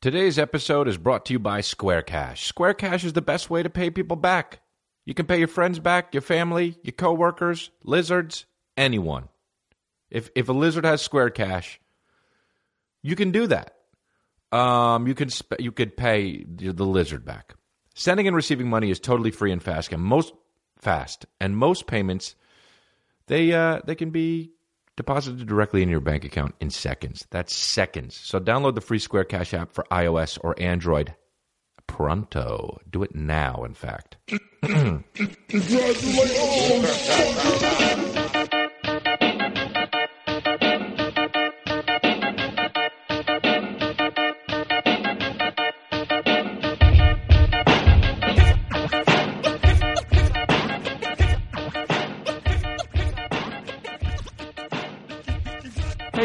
Today's episode is brought to you by Square Cash. Square Cash is the best way to pay people back. You can pay your friends back, your family, your coworkers, lizards, anyone. If if a lizard has Square Cash, you can do that. Um, you can sp- you could pay the lizard back. Sending and receiving money is totally free and fast, and most fast, and most payments they uh, they can be deposited directly in your bank account in seconds. That's seconds. So download the free Square Cash app for iOS or Android pronto. Do it now, in fact.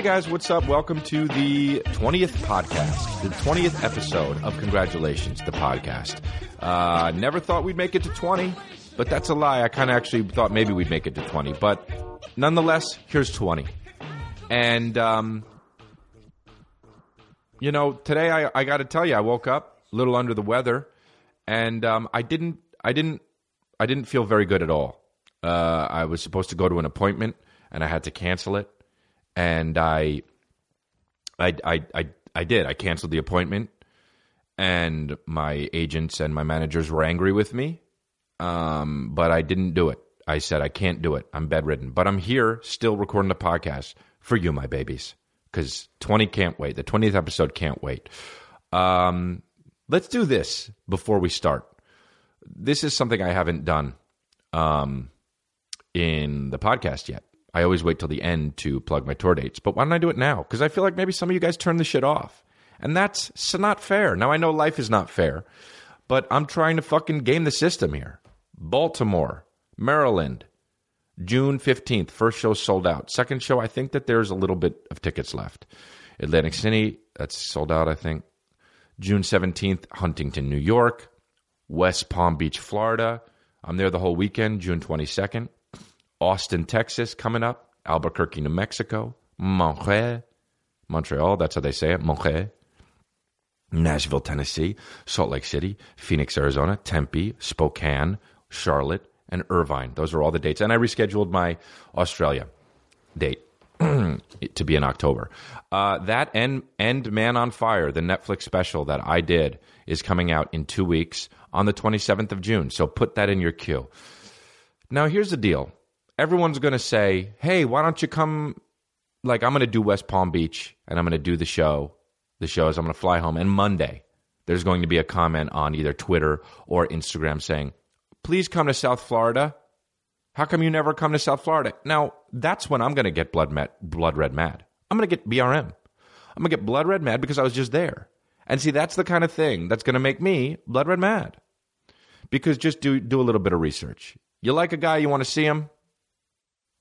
guys, what's up? Welcome to the 20th podcast, the 20th episode of Congratulations, the podcast. Uh, never thought we'd make it to 20, but that's a lie. I kind of actually thought maybe we'd make it to 20, but nonetheless, here's 20. And, um, you know, today I, I got to tell you, I woke up a little under the weather, and um, I didn't, I didn't, I didn't feel very good at all. Uh, I was supposed to go to an appointment, and I had to cancel it and I, I, I, I, I did. I canceled the appointment, and my agents and my managers were angry with me. Um, but I didn't do it. I said I can't do it. I'm bedridden, but I'm here still recording the podcast for you, my babies, because 20 can't wait. The 20th episode can't wait. Um, let's do this before we start. This is something I haven't done um, in the podcast yet. I always wait till the end to plug my tour dates. But why don't I do it now? Because I feel like maybe some of you guys turn the shit off. And that's not fair. Now, I know life is not fair, but I'm trying to fucking game the system here. Baltimore, Maryland, June 15th. First show sold out. Second show, I think that there's a little bit of tickets left. Atlantic City, that's sold out, I think. June 17th, Huntington, New York. West Palm Beach, Florida. I'm there the whole weekend, June 22nd. Austin, Texas, coming up. Albuquerque, New Mexico. Montreal, Montreal, that's how they say it. Montreal. Nashville, Tennessee. Salt Lake City. Phoenix, Arizona. Tempe. Spokane. Charlotte. And Irvine. Those are all the dates. And I rescheduled my Australia date to be in October. Uh, that and and Man on Fire, the Netflix special that I did, is coming out in two weeks on the 27th of June. So put that in your queue. Now, here's the deal everyone's going to say, hey, why don't you come? Like, I'm going to do West Palm Beach and I'm going to do the show. The show is I'm going to fly home. And Monday, there's going to be a comment on either Twitter or Instagram saying, please come to South Florida. How come you never come to South Florida? Now, that's when I'm going to get blood, blood red mad. I'm going to get BRM. I'm going to get blood red mad because I was just there. And see, that's the kind of thing that's going to make me blood red mad. Because just do, do a little bit of research. You like a guy, you want to see him,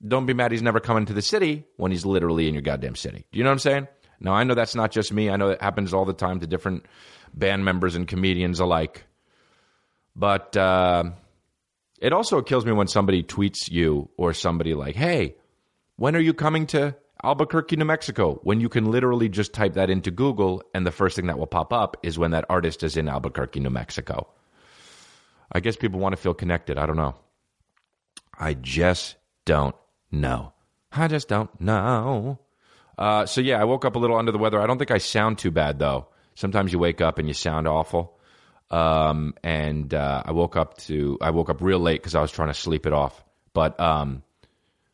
don't be mad he's never coming to the city when he's literally in your goddamn city. Do you know what I'm saying? Now, I know that's not just me. I know it happens all the time to different band members and comedians alike. But uh, it also kills me when somebody tweets you or somebody like, hey, when are you coming to Albuquerque, New Mexico? When you can literally just type that into Google and the first thing that will pop up is when that artist is in Albuquerque, New Mexico. I guess people want to feel connected. I don't know. I just don't know. I just don't know. Uh, so yeah, I woke up a little under the weather. I don't think I sound too bad though. Sometimes you wake up and you sound awful. Um, and uh, I woke up to I woke up real late because I was trying to sleep it off. But um,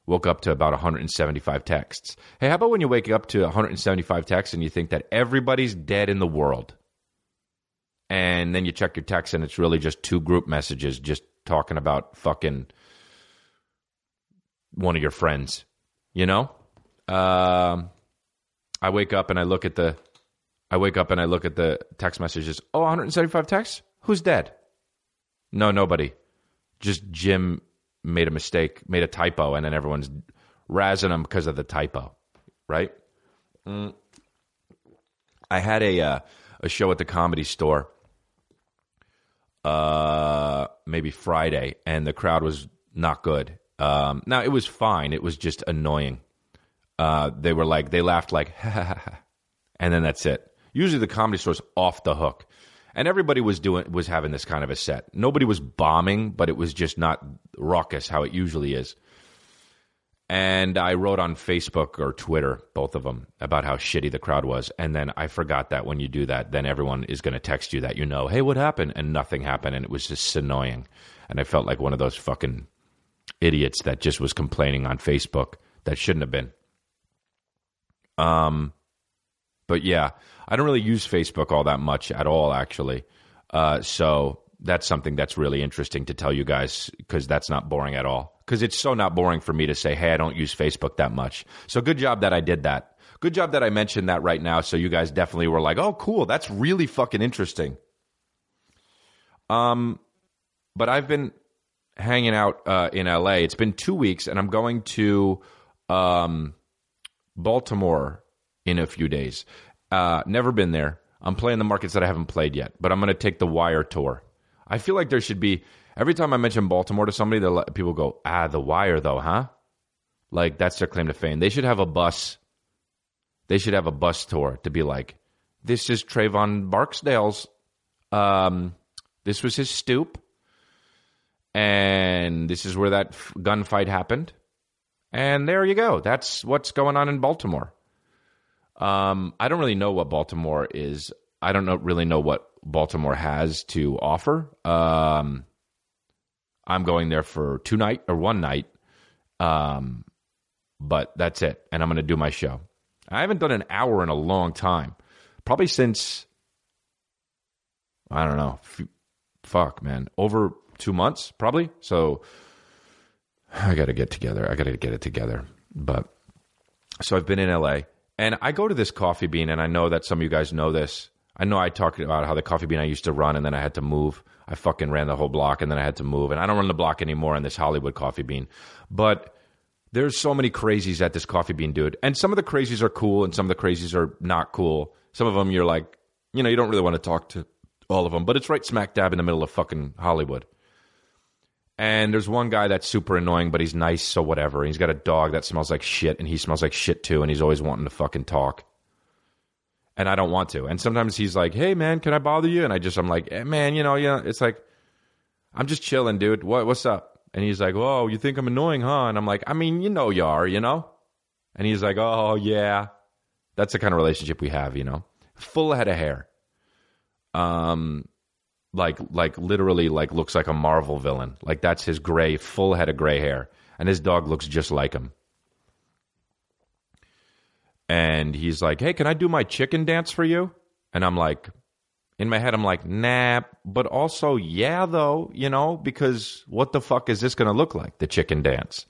woke up to about 175 texts. Hey, how about when you wake up to 175 texts and you think that everybody's dead in the world, and then you check your text and it's really just two group messages just talking about fucking one of your friends, you know? Um, I wake up and I look at the I wake up and I look at the text messages. Oh, 175 texts? Who's dead? No, nobody. Just Jim made a mistake, made a typo, and then everyone's razzing him because of the typo, right? Mm. I had a uh, a show at the comedy store, uh, maybe Friday, and the crowd was not good. Um, now it was fine. It was just annoying. Uh, they were like they laughed like, and then that's it. Usually the comedy store's off the hook. And everybody was doing was having this kind of a set. Nobody was bombing, but it was just not raucous how it usually is. And I wrote on Facebook or Twitter, both of them, about how shitty the crowd was. And then I forgot that when you do that, then everyone is going to text you that you know, hey, what happened? And nothing happened. And it was just annoying. And I felt like one of those fucking idiots that just was complaining on Facebook that shouldn't have been. Um, but yeah, I don't really use Facebook all that much at all, actually. Uh, so that's something that's really interesting to tell you guys because that's not boring at all. Because it's so not boring for me to say, hey, I don't use Facebook that much. So good job that I did that. Good job that I mentioned that right now. So you guys definitely were like, oh, cool. That's really fucking interesting. Um, but I've been hanging out uh, in LA. It's been two weeks, and I'm going to um, Baltimore in a few days. Uh, never been there. I'm playing the markets that I haven't played yet, but I'm going to take the Wire tour. I feel like there should be every time I mention Baltimore to somebody, that people go, "Ah, the Wire, though, huh?" Like that's their claim to fame. They should have a bus. They should have a bus tour to be like, "This is Trayvon Barksdale's. Um, this was his stoop, and this is where that gunfight happened." And there you go. That's what's going on in Baltimore. Um, I don't really know what Baltimore is. I don't know, really know what Baltimore has to offer. Um, I'm going there for two night or one night, um, but that's it. And I'm going to do my show. I haven't done an hour in a long time, probably since I don't know. F- fuck, man, over two months, probably. So I got to get together. I got to get it together. But so I've been in LA and I go to this coffee bean, and I know that some of you guys know this. I know I talked about how the coffee bean I used to run, and then I had to move. I fucking ran the whole block, and then I had to move. And I don't run the block anymore on this Hollywood coffee bean. But there's so many crazies at this coffee bean, dude. And some of the crazies are cool, and some of the crazies are not cool. Some of them you're like, you know, you don't really want to talk to all of them. But it's right smack dab in the middle of fucking Hollywood. And there's one guy that's super annoying, but he's nice, so whatever. He's got a dog that smells like shit, and he smells like shit too, and he's always wanting to fucking talk. And I don't want to. And sometimes he's like, "Hey, man, can I bother you?" And I just, I'm like, eh, "Man, you know, yeah." It's like, I'm just chilling, dude. What, what's up? And he's like, "Oh, you think I'm annoying, huh?" And I'm like, "I mean, you know, you are, you know." And he's like, "Oh, yeah." That's the kind of relationship we have, you know. Full head of hair. Um, like like literally like looks like a Marvel villain. Like that's his gray, full head of gray hair, and his dog looks just like him. And he's like, "Hey, can I do my chicken dance for you?" And I'm like, in my head, I'm like, "Nah," but also, yeah, though, you know, because what the fuck is this going to look like, the chicken dance?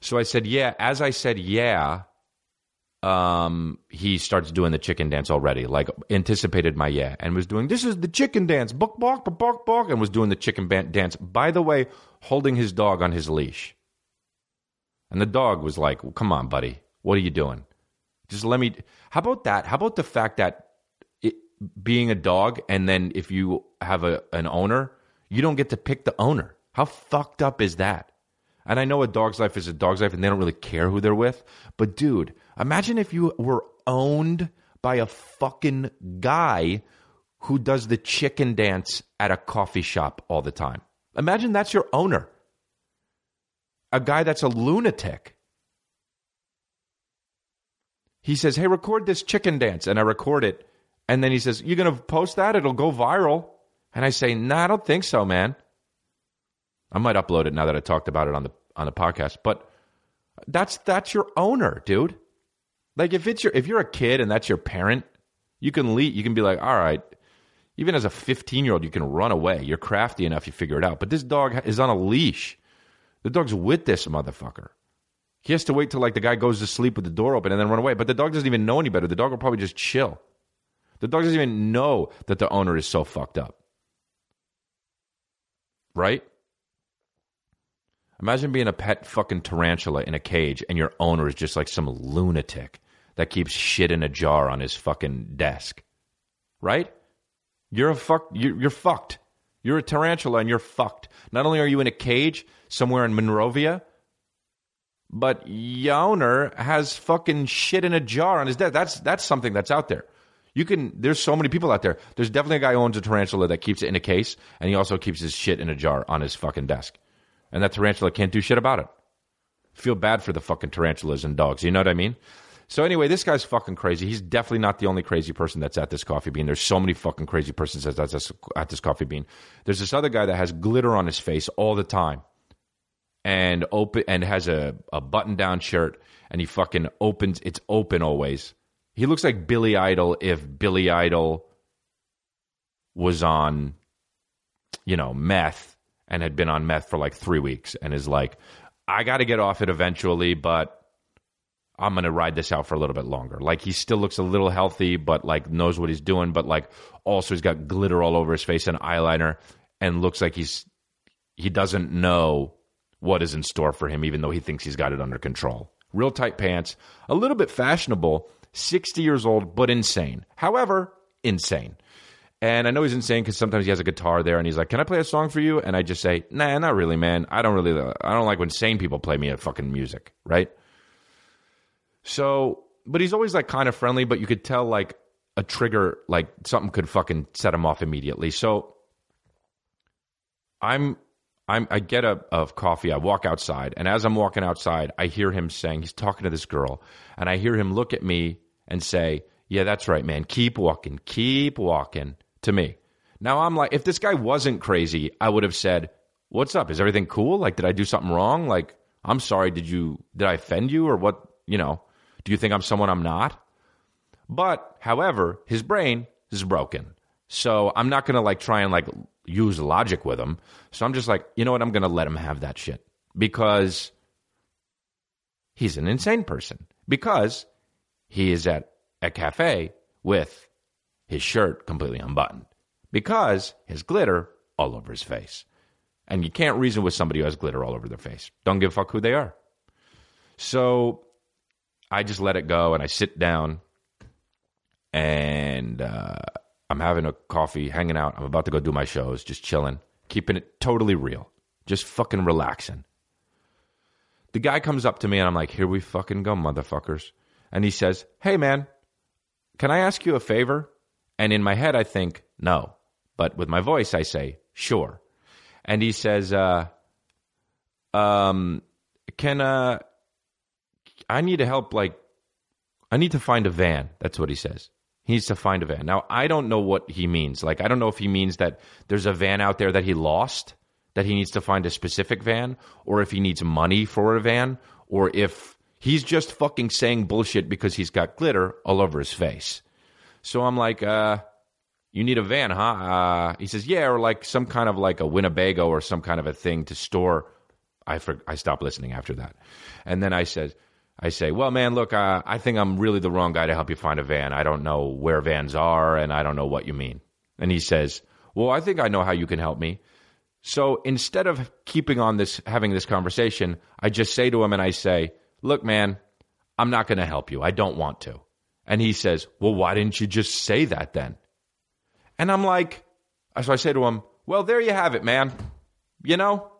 So I said, "Yeah." As I said, "Yeah," um, he starts doing the chicken dance already, like anticipated my yeah, and was doing this is the chicken dance, buck bark, bark bark, and was doing the chicken dance. By the way, holding his dog on his leash, and the dog was like, well, "Come on, buddy, what are you doing? Just let me." How about that? How about the fact that it, being a dog, and then if you have a an owner, you don't get to pick the owner. How fucked up is that? And I know a dog's life is a dog's life and they don't really care who they're with. But dude, imagine if you were owned by a fucking guy who does the chicken dance at a coffee shop all the time. Imagine that's your owner. A guy that's a lunatic. He says, Hey, record this chicken dance. And I record it. And then he says, You're going to post that? It'll go viral. And I say, nah, I don't think so, man. I might upload it now that I talked about it on the on the podcast. But that's that's your owner, dude. Like if it's your if you're a kid and that's your parent, you can leave. You can be like, all right. Even as a 15 year old, you can run away. You're crafty enough, you figure it out. But this dog is on a leash. The dog's with this motherfucker. He has to wait till like the guy goes to sleep with the door open and then run away. But the dog doesn't even know any better. The dog will probably just chill. The dog doesn't even know that the owner is so fucked up. Right? Imagine being a pet fucking tarantula in a cage and your owner is just like some lunatic that keeps shit in a jar on his fucking desk. Right? You're a fuck you're, you're fucked. You're a tarantula and you're fucked. Not only are you in a cage somewhere in Monrovia, but your owner has fucking shit in a jar on his desk. That's that's something that's out there. You can. There's so many people out there. There's definitely a guy who owns a tarantula that keeps it in a case, and he also keeps his shit in a jar on his fucking desk. And that tarantula can't do shit about it. Feel bad for the fucking tarantulas and dogs. You know what I mean? So anyway, this guy's fucking crazy. He's definitely not the only crazy person that's at this coffee bean. There's so many fucking crazy persons that's at this, at this coffee bean. There's this other guy that has glitter on his face all the time, and open and has a, a button down shirt, and he fucking opens. It's open always. He looks like Billy Idol if Billy Idol was on, you know, meth and had been on meth for like three weeks and is like, I got to get off it eventually, but I'm going to ride this out for a little bit longer. Like he still looks a little healthy, but like knows what he's doing, but like also he's got glitter all over his face and eyeliner and looks like he's he doesn't know what is in store for him even though he thinks he's got it under control. Real tight pants, a little bit fashionable, 60 years old but insane. However, insane. And I know he's insane because sometimes he has a guitar there and he's like, Can I play a song for you? And I just say, Nah, not really, man. I don't really, I don't like when sane people play me a fucking music, right? So, but he's always like kind of friendly, but you could tell like a trigger, like something could fucking set him off immediately. So I'm, I'm, I get a of coffee. I walk outside, and as I'm walking outside, I hear him saying he's talking to this girl, and I hear him look at me and say, "Yeah, that's right, man. Keep walking, keep walking." To me, now I'm like, if this guy wasn't crazy, I would have said, "What's up? Is everything cool? Like, did I do something wrong? Like, I'm sorry. Did you did I offend you or what? You know." Do you think I'm someone I'm not? But, however, his brain is broken. So I'm not going to like try and like use logic with him. So I'm just like, you know what? I'm going to let him have that shit because he's an insane person. Because he is at a cafe with his shirt completely unbuttoned. Because his glitter all over his face. And you can't reason with somebody who has glitter all over their face. Don't give a fuck who they are. So I just let it go and I sit down and uh, I'm having a coffee, hanging out. I'm about to go do my shows, just chilling, keeping it totally real, just fucking relaxing. The guy comes up to me and I'm like, here we fucking go, motherfuckers. And he says, hey, man, can I ask you a favor? And in my head, I think, no. But with my voice, I say, sure. And he says, uh, um, can, uh, I need to help, like, I need to find a van. That's what he says. He needs to find a van. Now, I don't know what he means. Like, I don't know if he means that there's a van out there that he lost, that he needs to find a specific van, or if he needs money for a van, or if he's just fucking saying bullshit because he's got glitter all over his face. So I'm like, uh, you need a van, huh? Uh, he says, yeah, or like some kind of like a Winnebago or some kind of a thing to store. I for, I stopped listening after that, and then I said, I say, well, man, look, uh, I think I'm really the wrong guy to help you find a van. I don't know where vans are, and I don't know what you mean. And he says, well, I think I know how you can help me. So instead of keeping on this, having this conversation, I just say to him and I say, look, man, I'm not going to help you. I don't want to. And he says, well, why didn't you just say that then? And I'm like, so I say to him, well, there you have it, man. You know,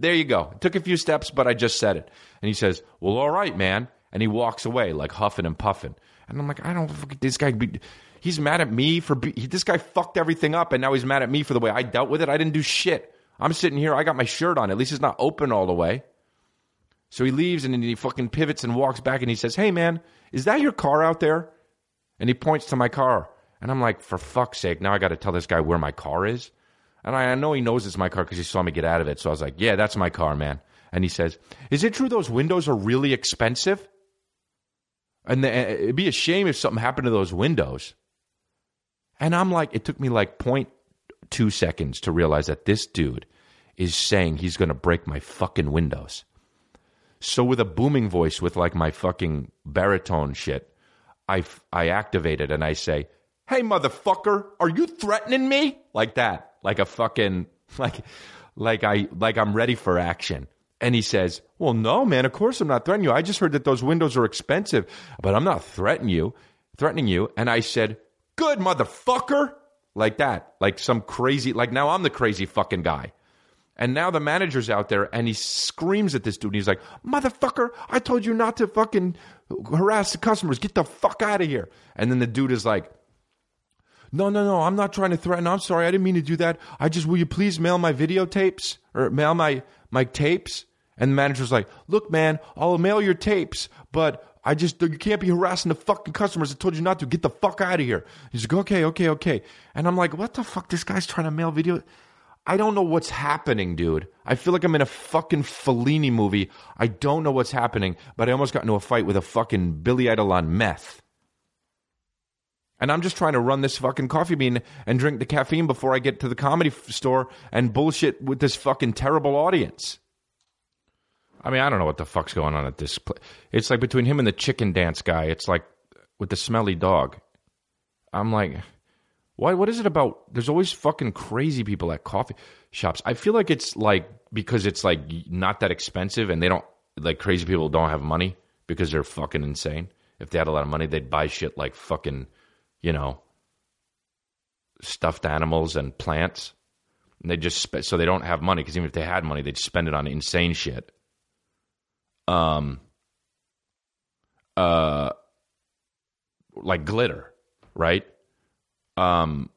there you go. It took a few steps, but I just said it. And he says, Well, all right, man. And he walks away, like huffing and puffing. And I'm like, I don't, this guy, he's mad at me for, be, this guy fucked everything up. And now he's mad at me for the way I dealt with it. I didn't do shit. I'm sitting here, I got my shirt on. At least it's not open all the way. So he leaves and then he fucking pivots and walks back and he says, Hey, man, is that your car out there? And he points to my car. And I'm like, For fuck's sake, now I got to tell this guy where my car is. And I, know he knows it's my car because he saw me get out of it. So I was like, yeah, that's my car, man. And he says, is it true those windows are really expensive? And the, eh, it'd be a shame if something happened to those windows. And I'm like, it took me like 0.2 seconds to realize that this dude is saying he's going to break my fucking windows. So with a booming voice, with like my fucking baritone shit, I, I activate it and I say, hey, motherfucker, are you threatening me? Like that like a fucking like like I like I'm ready for action. And he says, "Well, no, man. Of course I'm not threatening you. I just heard that those windows are expensive, but I'm not threatening you, threatening you." And I said, "Good motherfucker." Like that. Like some crazy like now I'm the crazy fucking guy. And now the manager's out there and he screams at this dude. And he's like, Motherfucker, I told you not to fucking harass the customers. Get the fuck out of here. And then the dude is like, no, no, no, I'm not trying to threaten. I'm sorry. I didn't mean to do that. I just, will you please mail my videotapes or mail my, my tapes? And the manager's like, look, man, I'll mail your tapes, but I just, you can't be harassing the fucking customers. I told you not to. Get the fuck out of here. He's like, okay, okay, okay. And I'm like, what the fuck? This guy's trying to mail video. I don't know what's happening, dude. I feel like I'm in a fucking Fellini movie. I don't know what's happening, but I almost got into a fight with a fucking Billy Idol on meth. And I'm just trying to run this fucking coffee bean and drink the caffeine before I get to the comedy f- store and bullshit with this fucking terrible audience. I mean, I don't know what the fuck's going on at this place. It's like between him and the chicken dance guy, it's like with the smelly dog. I'm like, why? What is it about? There's always fucking crazy people at coffee shops. I feel like it's like because it's like not that expensive, and they don't like crazy people don't have money because they're fucking insane. If they had a lot of money, they'd buy shit like fucking, you know, stuffed animals and plants. And they just sp- so they don't have money because even if they had money, they'd spend it on insane shit. Um. Uh. Like glitter, right? um,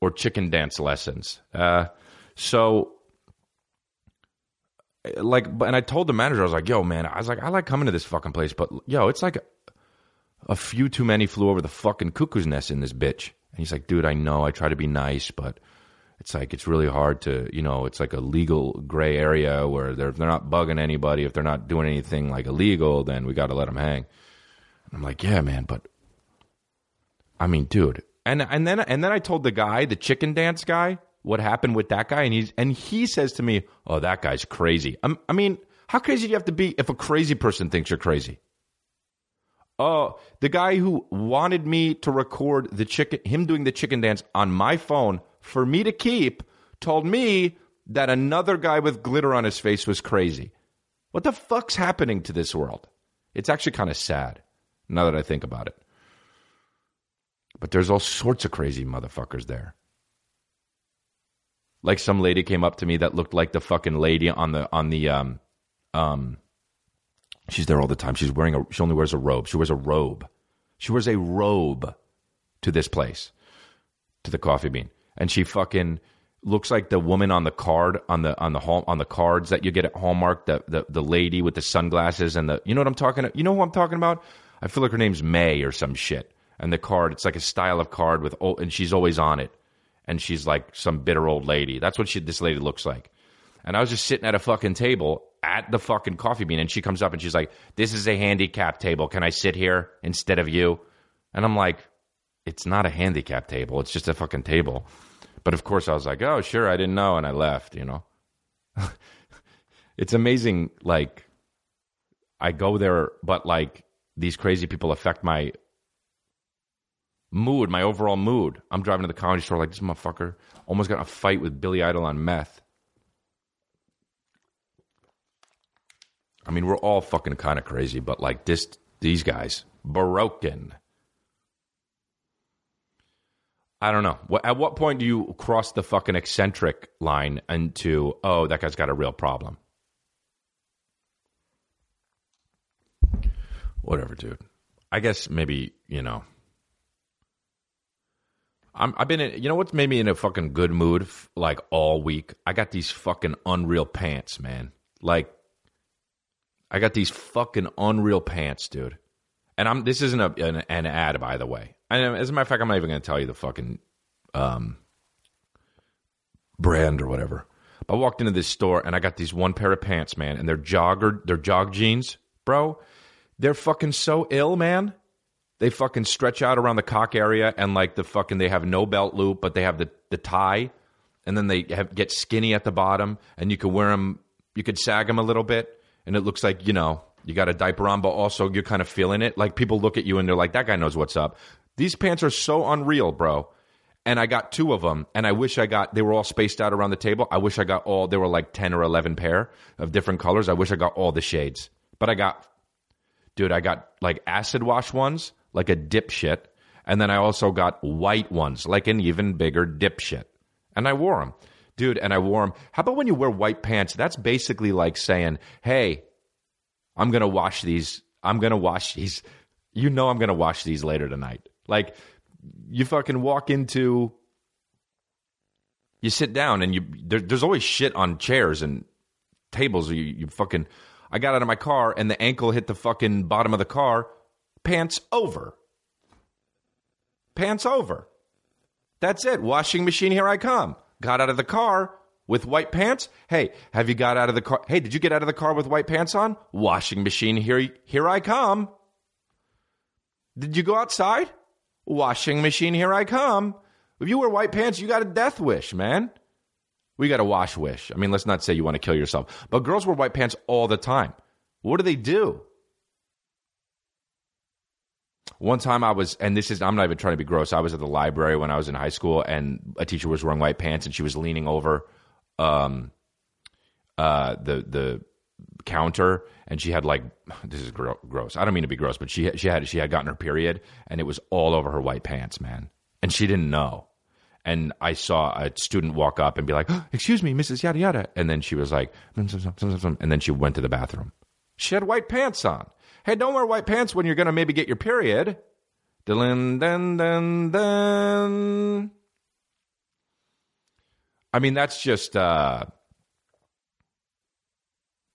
or chicken dance lessons. Uh, so, like, and I told the manager, I was like, "Yo, man, I was like, I like coming to this fucking place, but yo, it's like a, few too many flew over the fucking cuckoo's nest in this bitch." And he's like, "Dude, I know, I try to be nice, but." It's like it's really hard to, you know, it's like a legal gray area where they're they're not bugging anybody. If they're not doing anything like illegal, then we got to let them hang. And I'm like, yeah, man, but I mean, dude, and and then and then I told the guy, the chicken dance guy, what happened with that guy, and he's and he says to me, "Oh, that guy's crazy." I'm, I mean, how crazy do you have to be if a crazy person thinks you're crazy? Oh, the guy who wanted me to record the chicken, him doing the chicken dance on my phone for me to keep, told me that another guy with glitter on his face was crazy. What the fuck's happening to this world? It's actually kind of sad now that I think about it. But there's all sorts of crazy motherfuckers there. Like some lady came up to me that looked like the fucking lady on the on the um um she's there all the time. She's wearing a she only wears a robe. She wears a robe. She wears a robe to this place. To the coffee bean. And she fucking looks like the woman on the card on the on the hall on the cards that you get at Hallmark, the the, the lady with the sunglasses and the you know what I'm talking about? You know who I'm talking about? I feel like her name's May or some shit and the card it's like a style of card with oh, and she's always on it and she's like some bitter old lady that's what she, this lady looks like and i was just sitting at a fucking table at the fucking coffee bean and she comes up and she's like this is a handicap table. Can i sit here instead of you? And i'm like it's not a handicap table. It's just a fucking table. But of course i was like oh sure i didn't know and i left you know? It's amazing like i go there but like these crazy people affect my mood, my overall mood. I'm driving to the comedy store like this motherfucker almost got in a fight with Billy Idol on meth. I mean, we're all fucking kind of crazy, but like this, these guys, broken. I don't know. At what point do you cross the fucking eccentric line into, oh, that guy's got a real problem? Whatever, dude. I guess maybe, you know, I'm, I've been in, you know what's made me in a fucking good mood like all week? I got these fucking unreal pants, man. Like, I got these fucking unreal pants, dude. And I'm this isn't a, an, an ad, by the way. And as a matter of fact, I'm not even going to tell you the fucking um, brand or whatever. I walked into this store and I got these one pair of pants, man, and they're jogger, they're jog jeans, bro. They're fucking so ill, man. They fucking stretch out around the cock area and like the fucking they have no belt loop, but they have the the tie, and then they have, get skinny at the bottom, and you can wear them. You could sag them a little bit, and it looks like you know you got a diaper on, but also you're kind of feeling it. Like people look at you and they're like, that guy knows what's up. These pants are so unreal, bro. And I got two of them, and I wish I got. They were all spaced out around the table. I wish I got all. There were like ten or eleven pair of different colors. I wish I got all the shades, but I got, dude. I got like acid wash ones like a dipshit. And then I also got white ones, like an even bigger dipshit. And I wore them. Dude. And I wore them. How about when you wear white pants? That's basically like saying, "Hey, I'm gonna wash these. I'm gonna wash these. You know, I'm gonna wash these later tonight." Like you fucking walk into, you sit down and you there, there's always shit on chairs and tables. You, you fucking. I got out of my car and the ankle hit the fucking bottom of the car. Pants over. Pants over. That's it. Washing machine, here I come. Got out of the car with white pants. Hey, have you got out of the car? Hey, did you get out of the car with white pants on? Washing machine, here, here I come. Did you go outside? Washing machine, here I come. If you wear white pants, you got a death wish, man. We got a wash wish. I mean, let's not say you want to kill yourself, but girls wear white pants all the time. What do they do? One time I was, and this is, I'm not even trying to be gross. I was at the library when I was in high school, and a teacher was wearing white pants, and she was leaning over um, uh, the the counter, and she had like, this is gro- gross. I don't mean to be gross, but she she had she had gotten her period, and it was all over her white pants, man, and she didn't know. And I saw a student walk up and be like, "Excuse me, Mrs. Yada Yada," and then she was like, and then she went to the bathroom. She had white pants on. Hey, don't wear white pants when you're going to maybe get your period. Dun, dun, dun, dun. I mean, that's just uh,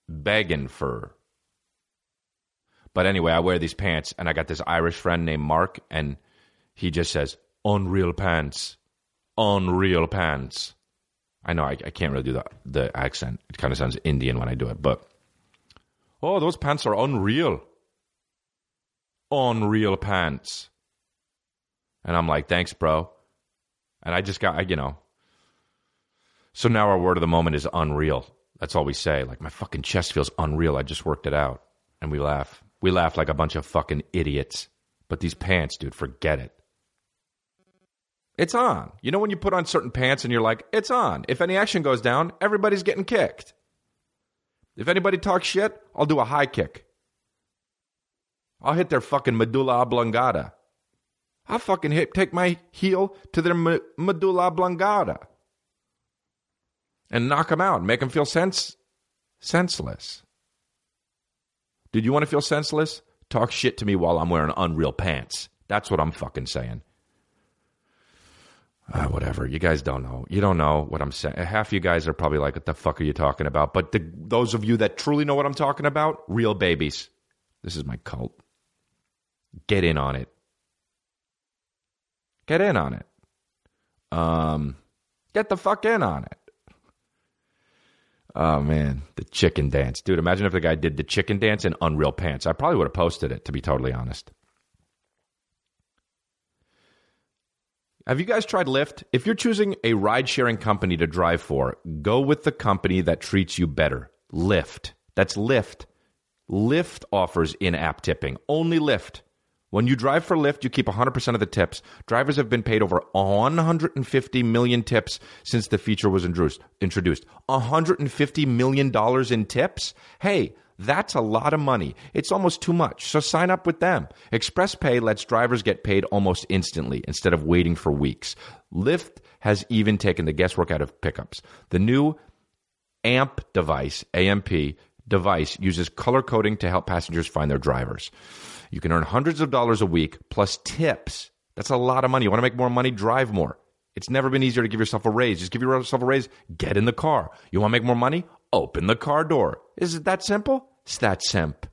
begging for. But anyway, I wear these pants, and I got this Irish friend named Mark, and he just says, unreal pants. Unreal pants. I know I, I can't really do the, the accent. It kind of sounds Indian when I do it, but. Oh, those pants are unreal unreal pants. And I'm like, thanks, bro. And I just got, you know. So now our word of the moment is unreal. That's all we say. Like, my fucking chest feels unreal. I just worked it out. And we laugh. We laugh like a bunch of fucking idiots. But these pants, dude, forget it. It's on. You know when you put on certain pants and you're like, it's on. If any action goes down, everybody's getting kicked. If anybody talks shit, I'll do a high kick. I'll hit their fucking medulla oblongata. I'll fucking hit, take my heel to their medulla oblongata and knock them out, make them feel sense, senseless. Did you want to feel senseless? Talk shit to me while I'm wearing unreal pants. That's what I'm fucking saying. Uh, whatever. You guys don't know. You don't know what I'm saying. Half you guys are probably like, what the fuck are you talking about? But the, those of you that truly know what I'm talking about, real babies. This is my cult. Get in on it. Get in on it. Um, get the fuck in on it. Oh man, the chicken dance, dude! Imagine if the guy did the chicken dance in Unreal Pants. I probably would have posted it, to be totally honest. Have you guys tried Lyft? If you're choosing a ride sharing company to drive for, go with the company that treats you better. Lyft. That's Lyft. Lyft offers in app tipping. Only Lyft. When you drive for Lyft, you keep 100% of the tips. Drivers have been paid over 150 million tips since the feature was introduced. 150 million dollars in tips? Hey, that's a lot of money. It's almost too much. So sign up with them. Express Pay lets drivers get paid almost instantly instead of waiting for weeks. Lyft has even taken the guesswork out of pickups. The new AMP device, AMP device uses color coding to help passengers find their drivers. You can earn hundreds of dollars a week plus tips. That's a lot of money. You want to make more money? Drive more. It's never been easier to give yourself a raise. Just give yourself a raise. Get in the car. You want to make more money? Open the car door. Is it that simple? It's that simp.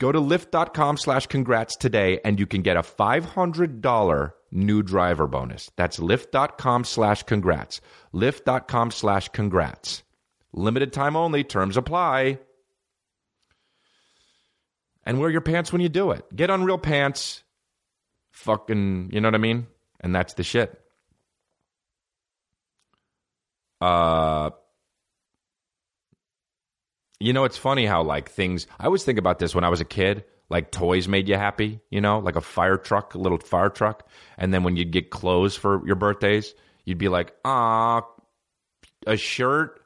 Go to lyft.com slash congrats today and you can get a $500 new driver bonus. That's lyft.com slash congrats. Lyft.com slash congrats. Limited time only. Terms apply and wear your pants when you do it. Get Unreal Pants, fucking, you know what I mean? And that's the shit. Uh, you know, it's funny how like things. I always think about this when I was a kid. Like toys made you happy, you know, like a fire truck, a little fire truck, and then when you'd get clothes for your birthdays, you'd be like, ah, a shirt.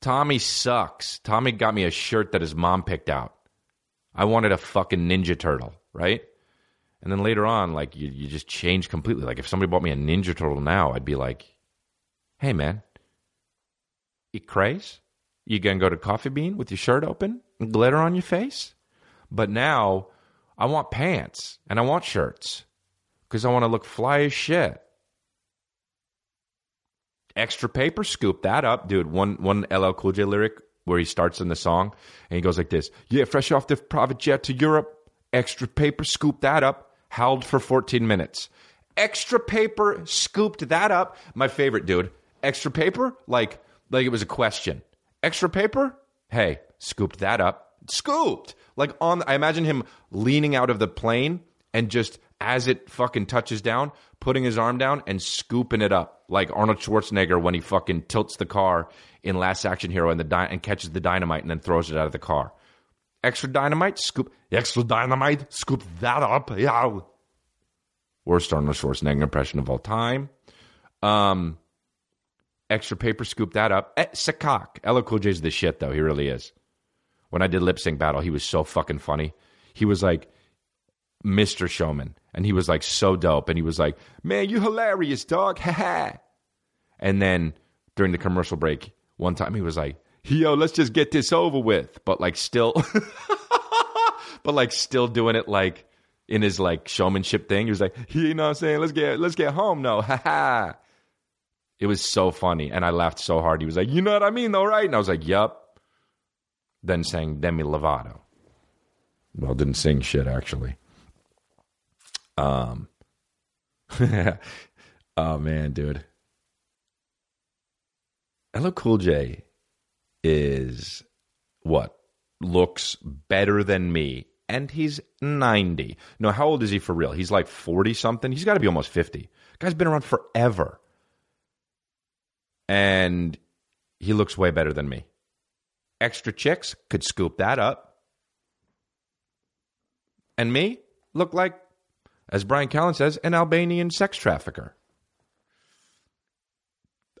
Tommy sucks. Tommy got me a shirt that his mom picked out. I wanted a fucking Ninja Turtle, right? And then later on, like you, you just change completely. Like if somebody bought me a Ninja Turtle now, I'd be like, Hey, man, you craze? You gonna go to Coffee Bean with your shirt open and glitter on your face? But now I want pants and I want shirts because I want to look fly as shit. Extra paper, scoop that up, dude. One one LL Cool J lyric where he starts in the song and he goes like this: "Yeah, fresh off the private jet to Europe, extra paper, scoop that up." Howled for 14 minutes. Extra paper, scooped that up. My favorite, dude. Extra paper, like like it was a question. Extra paper, hey, scooped that up. Scooped, like on. I imagine him leaning out of the plane and just as it fucking touches down, putting his arm down and scooping it up, like Arnold Schwarzenegger when he fucking tilts the car in Last Action Hero and the di- and catches the dynamite and then throws it out of the car. Extra dynamite, scoop. Extra dynamite, scoop that up. Yeah. Worst Arnold Schwarzenegger impression of all time. Um, extra paper, scoop that up. Eh, Sakak. LL Cool J's the shit, though. He really is. When I did lip sync battle, he was so fucking funny. He was like Mr. Showman. And he was like so dope. And he was like, man, you hilarious, dog. Ha ha. And then during the commercial break, one time he was like, yo, let's just get this over with. But like still, but like still doing it like in his like showmanship thing. He was like, you know what I'm saying? Let's get, let's get home. No, ha ha. It was so funny. And I laughed so hard. He was like, you know what I mean though, right? And I was like, yup. Then sang Demi Lovato. Well, didn't sing shit actually. Um, oh man, dude. LL Cool J is what looks better than me, and he's ninety. No, how old is he for real? He's like forty something. He's got to be almost fifty. Guy's been around forever, and he looks way better than me. Extra chicks could scoop that up, and me look like as Bryan Callen says, an Albanian sex trafficker.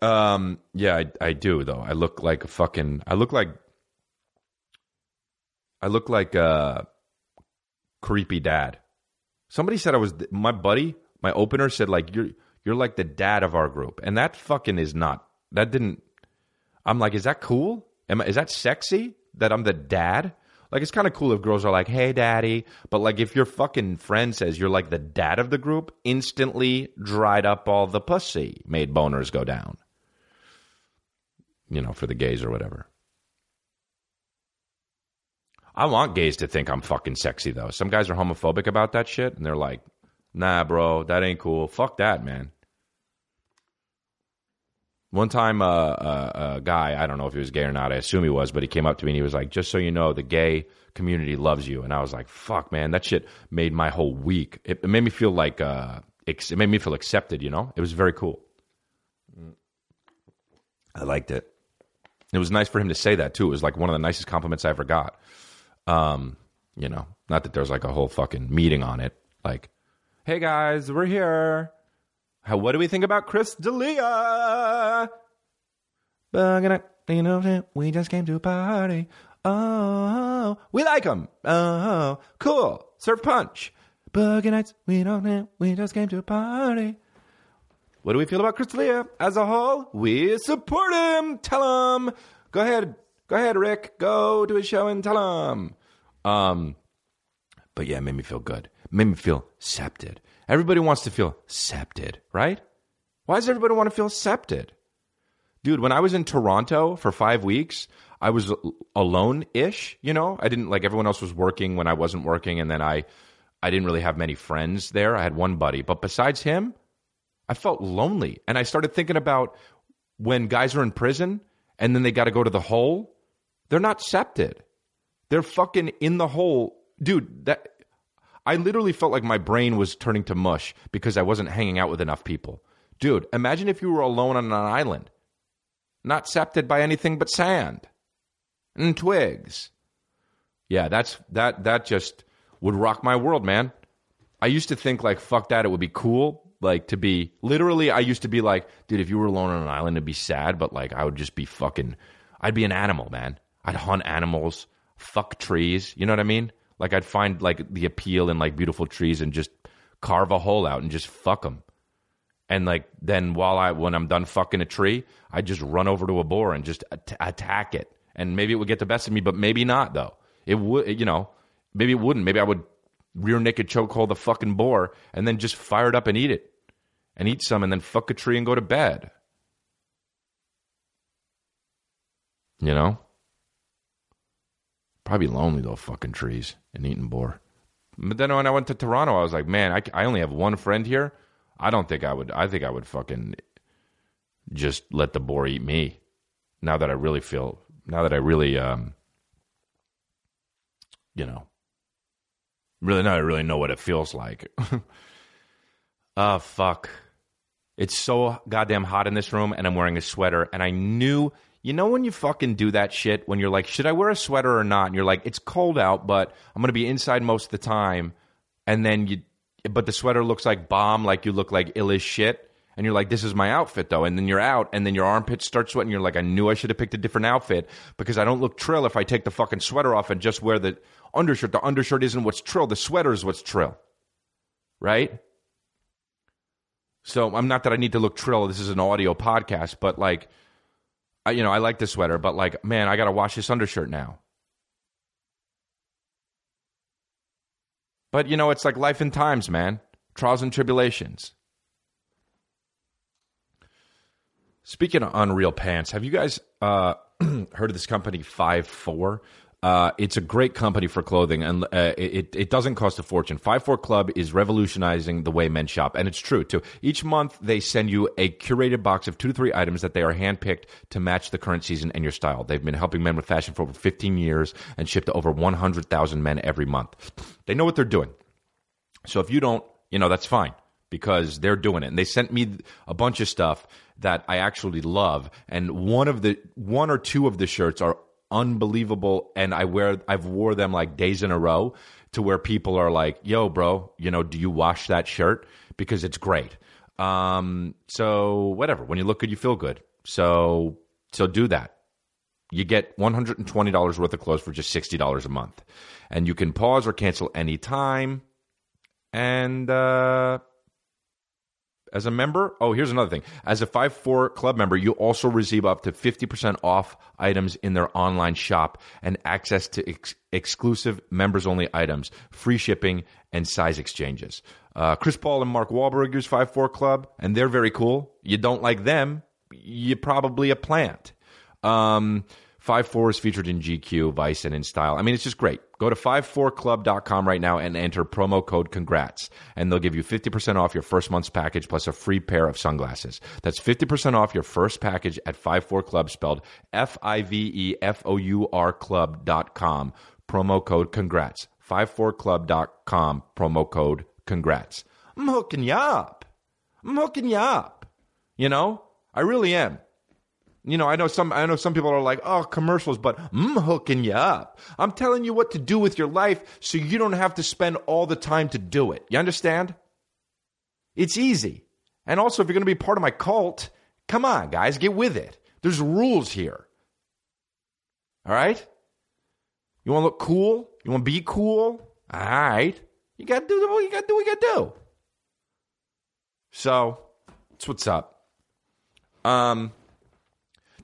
Um, yeah, I, I do though. I look like a fucking. I look like. I look like a creepy dad. Somebody said I was my buddy. My opener said like you're you're like the dad of our group, and that fucking is not. That didn't. I'm like, is that cool? Am I, is that sexy that I'm the dad? Like it's kind of cool if girls are like, "Hey, daddy," but like if your fucking friend says you're like the dad of the group, instantly dried up all the pussy, made boners go down. You know, for the gays or whatever. I want gays to think I'm fucking sexy though. Some guys are homophobic about that shit, and they're like, "Nah, bro, that ain't cool. Fuck that, man." One time, uh, uh, a guy, I don't know if he was gay or not, I assume he was, but he came up to me and he was like, just so you know, the gay community loves you. And I was like, fuck, man, that shit made my whole week. It, it made me feel like, uh, it made me feel accepted, you know? It was very cool. I liked it. It was nice for him to say that, too. It was like one of the nicest compliments I ever got. Um, you know, not that there's like a whole fucking meeting on it. Like, hey guys, we're here. How, what do we think about Chris D'Elia? We just came to a party. Oh, we like him. Oh, cool. Serve punch. Boogie nights, we don't. We just came to a party. What do we feel about Chris D'Elia as a whole? We support him. Tell him. Go ahead. Go ahead, Rick. Go to his show and tell him. Um, but yeah, it made me feel good. It made me feel accepted. Everybody wants to feel accepted, right? Why does everybody want to feel accepted? Dude, when I was in Toronto for five weeks, I was alone ish, you know? I didn't like everyone else was working when I wasn't working, and then I I didn't really have many friends there. I had one buddy, but besides him, I felt lonely. And I started thinking about when guys are in prison and then they got to go to the hole, they're not accepted. They're fucking in the hole. Dude, that I literally felt like my brain was turning to mush because I wasn't hanging out with enough people. Dude, imagine if you were alone on an island, not scepted by anything but sand and twigs. Yeah, that's that that just would rock my world, man. I used to think like fuck that, it would be cool like to be literally I used to be like, dude, if you were alone on an island it'd be sad, but like I would just be fucking I'd be an animal, man. I'd hunt animals, fuck trees, you know what I mean? Like I'd find like the appeal in like beautiful trees and just carve a hole out and just fuck them. And like then while I when I'm done fucking a tree, I'd just run over to a boar and just at- attack it. And maybe it would get the best of me, but maybe not though. It would, you know, maybe it wouldn't. Maybe I would rear naked chokehold the fucking boar and then just fire it up and eat it, and eat some, and then fuck a tree and go to bed. You know, probably lonely though, fucking trees and eating boar. But then when I went to Toronto, I was like, man, I, I only have one friend here. I don't think I would. I think I would fucking just let the boar eat me. Now that I really feel, now that I really, um, you know, really now I really know what it feels like. oh fuck! It's so goddamn hot in this room, and I'm wearing a sweater, and I knew. You know when you fucking do that shit when you're like, should I wear a sweater or not? And you're like, it's cold out, but I'm gonna be inside most of the time. And then you, but the sweater looks like bomb, like you look like ill as shit. And you're like, this is my outfit though. And then you're out, and then your armpits start sweating. You're like, I knew I should have picked a different outfit because I don't look trill if I take the fucking sweater off and just wear the undershirt. The undershirt isn't what's trill. The sweater is what's trill, right? So I'm not that I need to look trill. This is an audio podcast, but like, I, you know, I like the sweater, but like, man, I got to wash this undershirt now. But you know, it's like life and times, man. Trials and tribulations. Speaking of unreal pants, have you guys uh, heard of this company Five Four? Uh, it's a great company for clothing, and uh, it it doesn't cost a fortune. Five Four Club is revolutionizing the way men shop, and it's true too. Each month, they send you a curated box of two to three items that they are handpicked to match the current season and your style. They've been helping men with fashion for over 15 years and ship to over 100,000 men every month. They know what they're doing. So if you don't, you know, that's fine because they're doing it. And they sent me a bunch of stuff that I actually love. And one of the one or two of the shirts are unbelievable and I wear I've wore them like days in a row to where people are like, "Yo, bro, you know, do you wash that shirt because it's great." Um, so whatever, when you look good, you feel good. So so do that. You get $120 worth of clothes for just $60 a month. And you can pause or cancel anytime. And uh, as a member, oh, here's another thing. As a 5 4 club member, you also receive up to 50% off items in their online shop and access to ex- exclusive members only items, free shipping, and size exchanges. Uh, Chris Paul and Mark Wahlberg use 5 4 Club, and they're very cool. You don't like them, you're probably a plant. Um, 5-4 is featured in GQ, Vice, and in Style. I mean, it's just great. Go to 54club.com right now and enter promo code CONGRATS, and they'll give you 50% off your first month's package plus a free pair of sunglasses. That's 50% off your first package at 54club, spelled F-I-V-E-F-O-U-R club.com. Promo code CONGRATS. 54club.com, promo code CONGRATS. I'm hooking you up. I'm hooking you up. You know? I really am. You know, I know some I know some people are like, "Oh, commercials," but I'm hooking you up. I'm telling you what to do with your life so you don't have to spend all the time to do it. You understand? It's easy. And also, if you're going to be part of my cult, come on, guys, get with it. There's rules here. All right? You want to look cool? You want to be cool? All right. You got to do what you got to do. What you got to do. So, that's what's up. Um,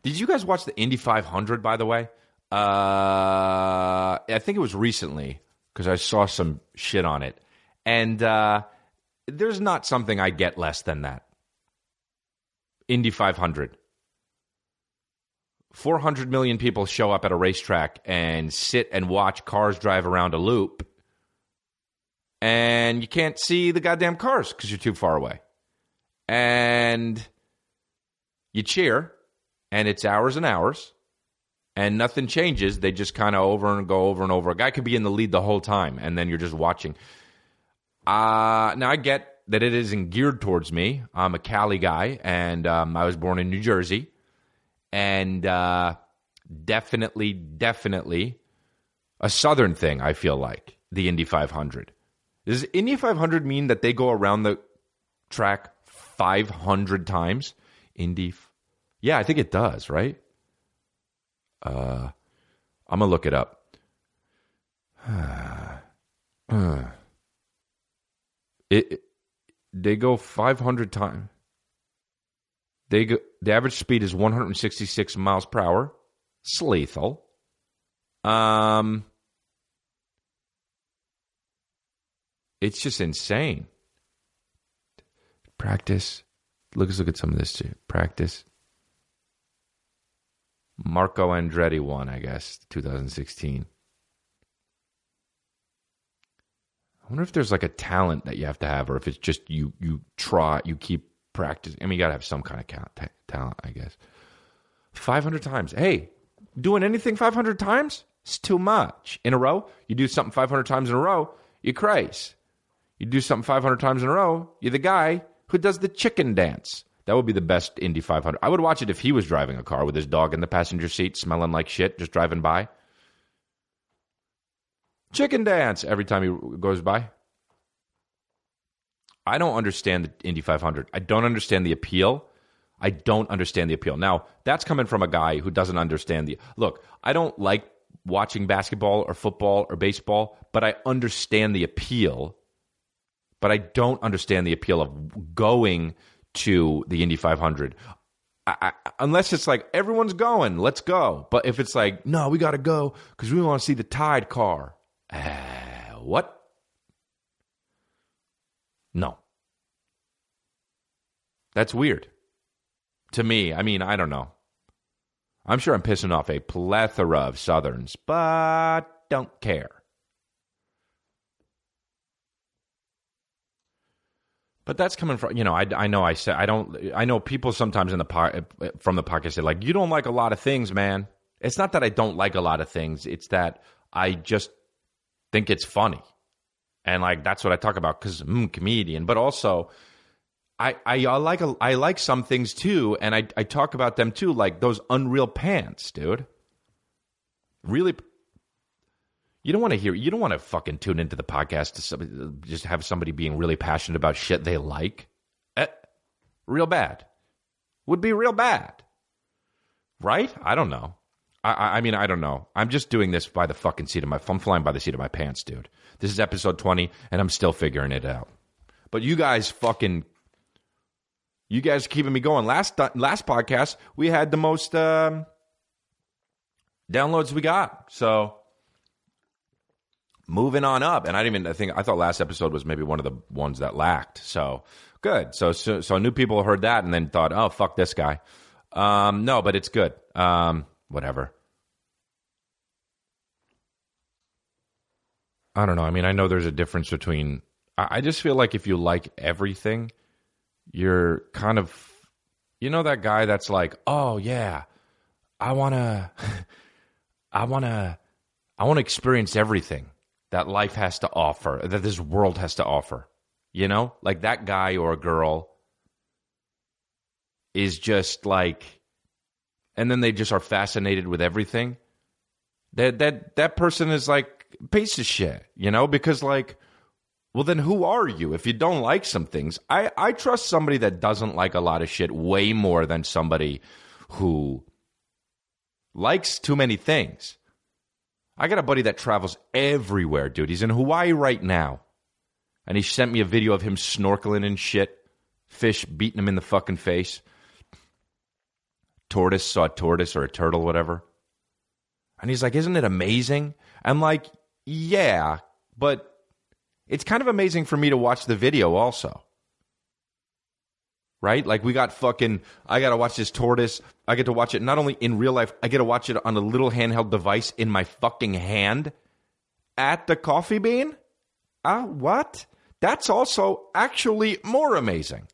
did you guys watch the Indy 500, by the way? Uh, I think it was recently because I saw some shit on it. And uh, there's not something I get less than that. Indy 500. 400 million people show up at a racetrack and sit and watch cars drive around a loop. And you can't see the goddamn cars because you're too far away. And you cheer and it's hours and hours and nothing changes. They just kind of over and go over and over. A guy could be in the lead the whole time, and then you're just watching. Uh, now, I get that it isn't geared towards me. I'm a Cali guy, and um, I was born in New Jersey. And uh, definitely, definitely a Southern thing, I feel like, the Indy 500. Does Indy 500 mean that they go around the track 500 times? Indy yeah, I think it does, right? Uh, I'm gonna look it up. it, it, they go 500 times. They go, the average speed is 166 miles per hour. It's lethal. Um, it's just insane. Practice. Look, let's look at some of this too. Practice. Marco Andretti won, I guess, 2016. I wonder if there's like a talent that you have to have, or if it's just you you try, you keep practicing. I mean, you got to have some kind of talent, I guess. 500 times. Hey, doing anything 500 times? It's too much. In a row? You do something 500 times in a row, you craze. You do something 500 times in a row, you're the guy who does the chicken dance. That would be the best Indy 500. I would watch it if he was driving a car with his dog in the passenger seat, smelling like shit, just driving by. Chicken dance every time he goes by. I don't understand the Indy 500. I don't understand the appeal. I don't understand the appeal. Now, that's coming from a guy who doesn't understand the. Look, I don't like watching basketball or football or baseball, but I understand the appeal. But I don't understand the appeal of going to the Indy 500. I, I, unless it's like everyone's going, let's go. But if it's like, no, we got to go because we want to see the Tide car. Uh, what? No. That's weird. To me, I mean, I don't know. I'm sure I'm pissing off a plethora of Southerns, but don't care. But that's coming from you know I, I know I said I don't I know people sometimes in the po- from the podcast say like you don't like a lot of things man. It's not that I don't like a lot of things. It's that I just think it's funny, and like that's what I talk about because mm, comedian. But also, I, I, I like a, I like some things too, and I I talk about them too, like those unreal pants, dude. Really, you don't want to hear. You don't want to fucking tune into the podcast to somebody, just have somebody being really passionate about shit they like. Eh, real bad. Would be real bad. Right? I don't know. I, I mean, I don't know. I'm just doing this by the fucking seat of my. I'm flying by the seat of my pants, dude. This is episode 20, and I'm still figuring it out. But you guys fucking you guys keeping me going. Last last podcast, we had the most um, downloads we got. So moving on up. And I didn't even I think I thought last episode was maybe one of the ones that lacked. So good. So so, so new people heard that and then thought, oh fuck this guy. Um, no, but it's good. Um, whatever. I don't know. I mean, I know there's a difference between. I, I just feel like if you like everything, you're kind of, you know, that guy that's like, oh yeah, I wanna, I wanna, I want to experience everything that life has to offer, that this world has to offer. You know, like that guy or girl is just like, and then they just are fascinated with everything. That that that person is like piece of shit, you know, because like, well, then who are you if you don't like some things? I I trust somebody that doesn't like a lot of shit way more than somebody who likes too many things. I got a buddy that travels everywhere, dude. He's in Hawaii right now. And he sent me a video of him snorkeling and shit. Fish beating him in the fucking face. Tortoise saw a tortoise or a turtle, whatever. And he's like, Isn't it amazing? I'm like, Yeah, but it's kind of amazing for me to watch the video also right? Like we got fucking I got to watch this tortoise. I get to watch it not only in real life, I get to watch it on a little handheld device in my fucking hand at the coffee bean? Ah, uh, what? That's also actually more amazing.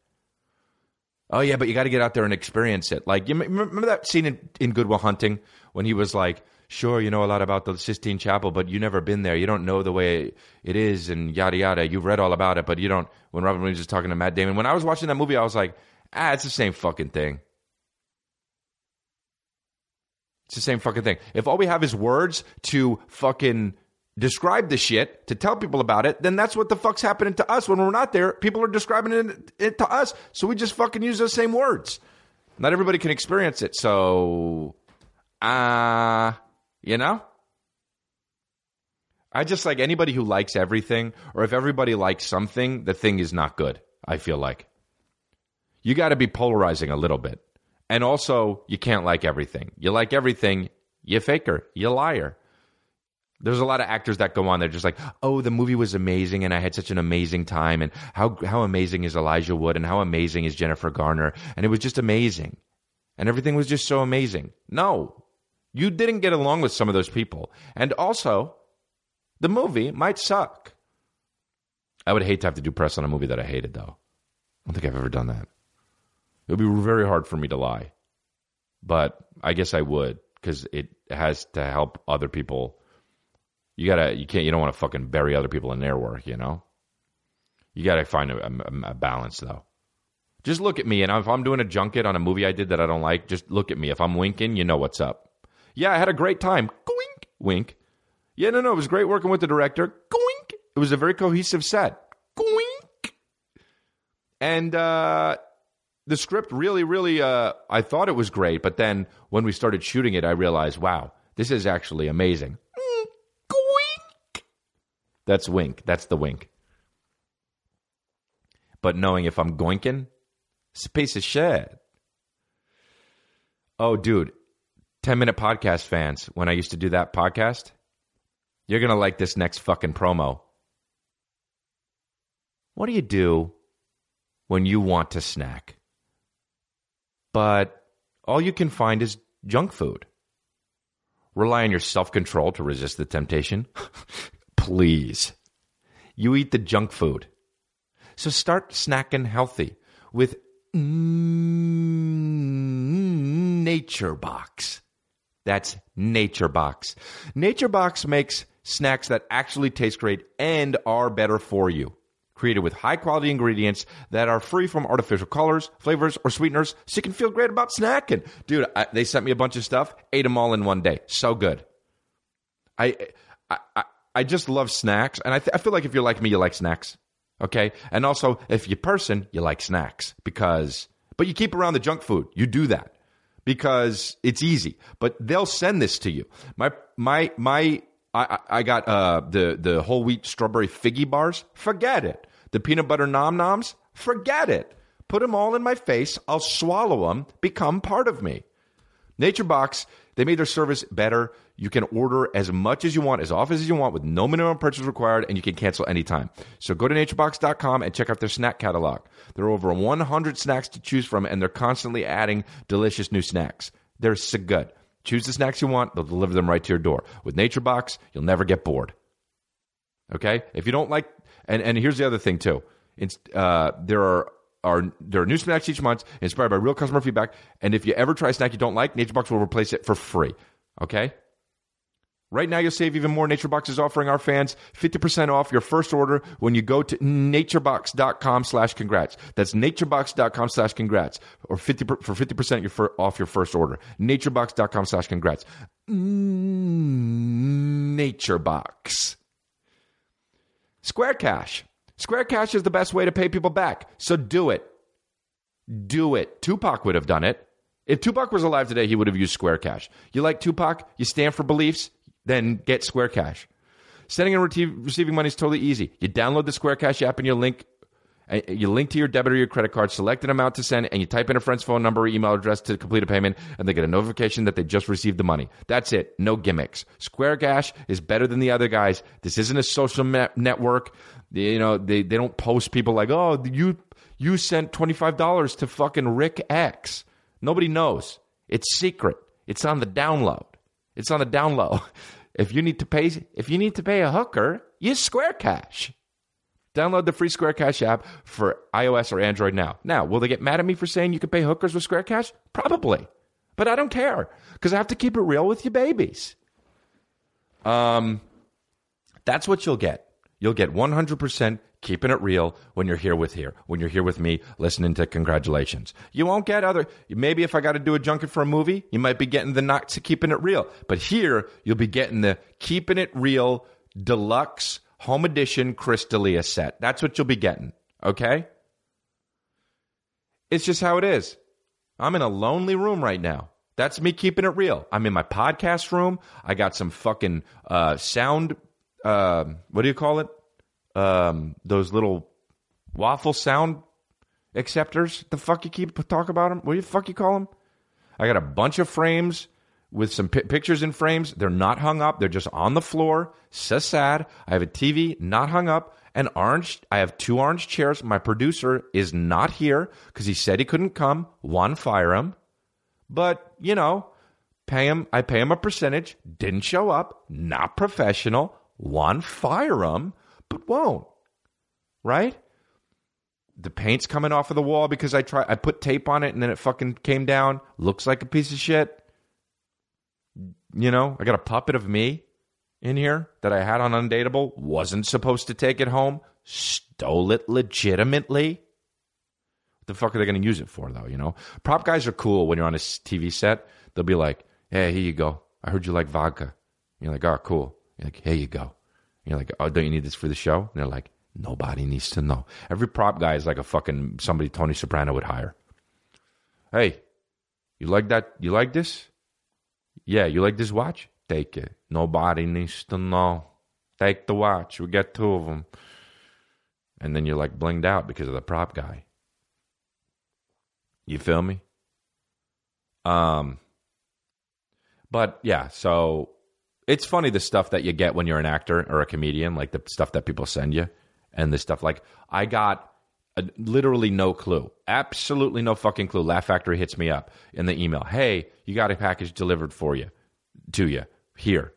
Oh yeah, but you got to get out there and experience it. Like you remember that scene in, in Good Will Hunting when he was like, "Sure, you know a lot about the Sistine Chapel, but you never been there. You don't know the way it is, and yada yada. You've read all about it, but you don't." When Robin Williams was talking to Matt Damon, when I was watching that movie, I was like, "Ah, it's the same fucking thing." It's the same fucking thing. If all we have is words to fucking describe the shit to tell people about it, then that's what the fuck's happening to us when we're not there. People are describing it, it to us, so we just fucking use those same words. Not everybody can experience it, so uh you know? I just like anybody who likes everything, or if everybody likes something, the thing is not good. I feel like. you got to be polarizing a little bit. And also, you can't like everything. You like everything, you faker, you liar. There's a lot of actors that go on. They're just like, "Oh, the movie was amazing, and I had such an amazing time, and how how amazing is Elijah Wood, and how amazing is Jennifer Garner, and it was just amazing, and everything was just so amazing." No, you didn't get along with some of those people, and also, the movie might suck. I would hate to have to do press on a movie that I hated, though. I don't think I've ever done that. It would be very hard for me to lie, but I guess I would because it has to help other people you gotta, you can't, you don't want to fucking bury other people in their work, you know. You gotta find a, a, a balance though. Just look at me, and if I'm doing a junket on a movie I did that I don't like, just look at me. If I'm winking, you know what's up. Yeah, I had a great time. Wink, wink. Yeah, no, no, it was great working with the director. Wink. It was a very cohesive set. Wink. And uh, the script really, really, uh, I thought it was great, but then when we started shooting it, I realized, wow, this is actually amazing. That's wink. That's the wink. But knowing if I'm goinking, it's a piece of shit. Oh, dude, 10 minute podcast fans, when I used to do that podcast, you're going to like this next fucking promo. What do you do when you want to snack? But all you can find is junk food. Rely on your self control to resist the temptation. please. You eat the junk food. So start snacking healthy with mm, Nature Box. That's Nature Box. Nature Box makes snacks that actually taste great and are better for you. Created with high quality ingredients that are free from artificial colors, flavors, or sweeteners, so you can feel great about snacking. Dude, I, they sent me a bunch of stuff, ate them all in one day. So good. I, I, I just love snacks, and I, th- I feel like if you're like me, you like snacks. Okay, and also if you're person, you like snacks because, but you keep around the junk food. You do that because it's easy. But they'll send this to you. My my my. I, I got uh, the the whole wheat strawberry figgy bars. Forget it. The peanut butter nom noms. Forget it. Put them all in my face. I'll swallow them. Become part of me. Nature Box. They made their service better. You can order as much as you want, as often as you want, with no minimum purchase required, and you can cancel anytime. So go to naturebox.com and check out their snack catalog. There are over 100 snacks to choose from, and they're constantly adding delicious new snacks. They're so good. Choose the snacks you want, they'll deliver them right to your door. With NatureBox, you'll never get bored. Okay? If you don't like, and, and here's the other thing too. It's, uh, there are are there are new snacks each month inspired by real customer feedback. And if you ever try a snack you don't like, NatureBox will replace it for free. Okay? Right now, you'll save even more. NatureBox is offering our fans 50% off your first order when you go to naturebox.com slash congrats. That's naturebox.com slash congrats or 50 for 50% your off your first order. naturebox.com slash congrats. Mm, NatureBox. Square Cash. Square Cash is the best way to pay people back. So do it. Do it. Tupac would have done it. If Tupac was alive today, he would have used Square Cash. You like Tupac? You stand for beliefs? Then get Square Cash. Sending and receiving money is totally easy. You download the Square Cash app and you link uh, you link to your debit or your credit card, select an amount to send, and you type in a friend's phone number or email address to complete a payment, and they get a notification that they just received the money. That's it. No gimmicks. Square Cash is better than the other guys. This isn't a social network. You know, they, they don't post people like, oh, you you sent twenty five dollars to fucking Rick X. Nobody knows. It's secret. It's on the download. It's on the down low. If you need to pay if you need to pay a hooker, use Square Cash. Download the free Square Cash app for iOS or Android now. Now, will they get mad at me for saying you can pay hookers with Square Cash? Probably. But I don't care because I have to keep it real with your babies. Um, that's what you'll get. You'll get 100% keeping it real when you're here with here. When you're here with me listening to congratulations. You won't get other maybe if i got to do a junket for a movie you might be getting the not to keeping it real. But here you'll be getting the keeping it real deluxe home edition Chris D'Elia set. That's what you'll be getting okay? It's just how it is. I'm in a lonely room right now. That's me keeping it real. I'm in my podcast room. I got some fucking uh, sound uh, what do you call it um, those little waffle sound acceptors. The fuck you keep talk about them? What you fuck you call them? I got a bunch of frames with some pi pictures in frames. They're not hung up. They're just on the floor. So sad. I have a TV not hung up. An orange. I have two orange chairs. My producer is not here because he said he couldn't come. One fire him. But you know, pay him. I pay him a percentage. Didn't show up. Not professional. One fire him, but won't. Right? the paint's coming off of the wall because I try I put tape on it and then it fucking came down. Looks like a piece of shit. You know, I got a puppet of me in here that I had on Undateable. Wasn't supposed to take it home. Stole it legitimately. What the fuck are they going to use it for, though? You know, prop guys are cool when you're on a TV set. They'll be like, "Hey, here you go. I heard you like vodka." And you're like, "Oh, cool." You're like, "Here you go." You're like, "Oh, don't you need this for the show?" And they're like, Nobody needs to know. Every prop guy is like a fucking somebody Tony Soprano would hire. Hey, you like that? You like this? Yeah, you like this watch? Take it. Nobody needs to know. Take the watch. We get two of them. And then you're like blinged out because of the prop guy. You feel me? Um, but yeah, so it's funny the stuff that you get when you're an actor or a comedian, like the stuff that people send you and this stuff. Like I got a, literally no clue, absolutely no fucking clue. Laugh Factory hits me up in the email. Hey, you got a package delivered for you, to you here.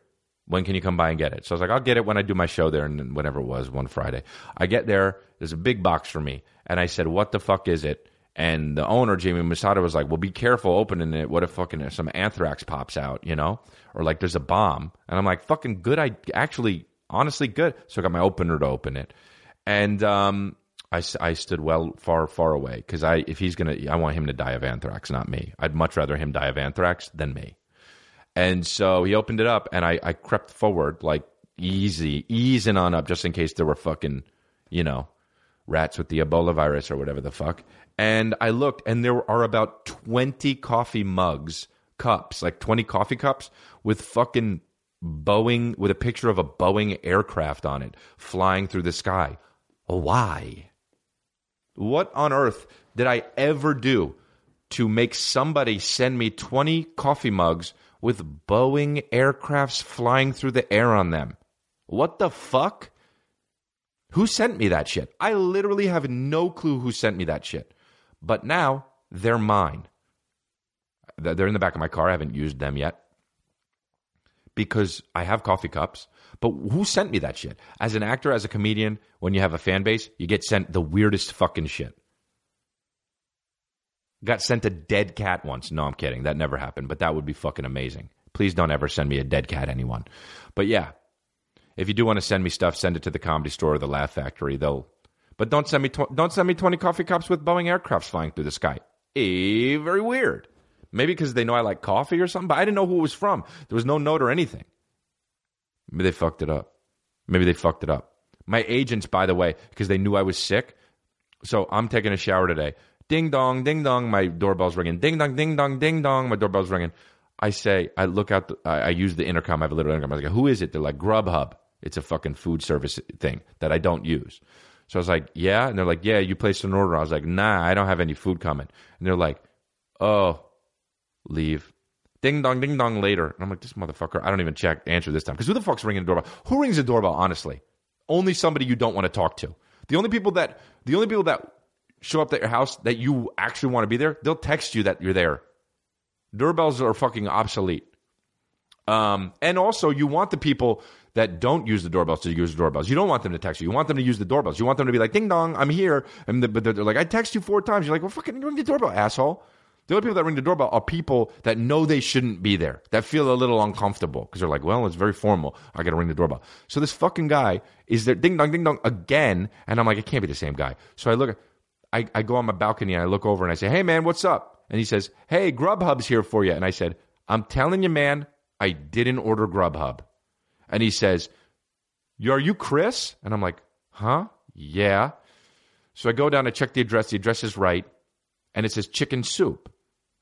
When can you come by and get it? So I was like, I'll get it when I do my show there, and whenever it was, one Friday. I get there. There's a big box for me, and I said, "What the fuck is it?" And the owner, Jamie Masada, was like, "Well, be careful opening it. What if fucking some anthrax pops out, you know, or like there's a bomb?" And I'm like, "Fucking good. I actually, honestly, good." So I got my opener to open it, and um, I, I stood well far far away because I if he's gonna I want him to die of anthrax, not me. I'd much rather him die of anthrax than me. And so he opened it up, and I, I crept forward like easy, easing on up, just in case there were fucking, you know, rats with the Ebola virus or whatever the fuck. And I looked, and there are about twenty coffee mugs, cups, like twenty coffee cups with fucking Boeing with a picture of a Boeing aircraft on it flying through the sky. Why? What on earth did I ever do to make somebody send me 20 coffee mugs with Boeing aircrafts flying through the air on them? What the fuck? Who sent me that shit? I literally have no clue who sent me that shit. But now they're mine. They're in the back of my car. I haven't used them yet because I have coffee cups. But who sent me that shit? As an actor, as a comedian, when you have a fan base, you get sent the weirdest fucking shit. Got sent a dead cat once. No, I'm kidding. That never happened, but that would be fucking amazing. Please don't ever send me a dead cat, anyone. But yeah, if you do want to send me stuff, send it to the Comedy Store or the Laugh Factory. They'll, but don't send me tw- don't send me twenty coffee cups with Boeing aircrafts flying through the sky. Eh, very weird. Maybe because they know I like coffee or something, but I didn't know who it was from. There was no note or anything. Maybe they fucked it up. Maybe they fucked it up. My agents, by the way, because they knew I was sick. So I'm taking a shower today. Ding dong, ding dong, my doorbell's ringing. Ding dong, ding dong, ding dong, my doorbell's ringing. I say, I look out, the, I, I, use the intercom. I have a little intercom. I was like, who is it? They're like, Grubhub. It's a fucking food service thing that I don't use. So I was like, yeah. And they're like, yeah, you placed an order. I was like, nah, I don't have any food coming. And they're like, oh, leave. Ding dong, ding dong later. And I'm like, this motherfucker, I don't even check answer this time. Because who the fuck's ringing the doorbell? Who rings the doorbell, honestly? Only somebody you don't want to talk to. The only people that the only people that show up at your house that you actually want to be there, they'll text you that you're there. Doorbells are fucking obsolete. Um, and also, you want the people that don't use the doorbells to use the doorbells. You don't want them to text you. You want them to use the doorbells. You want them to be like, ding dong, I'm here. And the, but they're like, I text you four times. You're like, well, fucking ring the doorbell, asshole. The only people that ring the doorbell are people that know they shouldn't be there, that feel a little uncomfortable because they're like, well, it's very formal. I got to ring the doorbell. So this fucking guy is there, ding dong, ding dong, again. And I'm like, it can't be the same guy. So I look, I, I go on my balcony and I look over and I say, hey, man, what's up? And he says, hey, Grubhub's here for you. And I said, I'm telling you, man, I didn't order Grubhub. And he says, are you Chris? And I'm like, huh? Yeah. So I go down to check the address. The address is right. And it says chicken soup.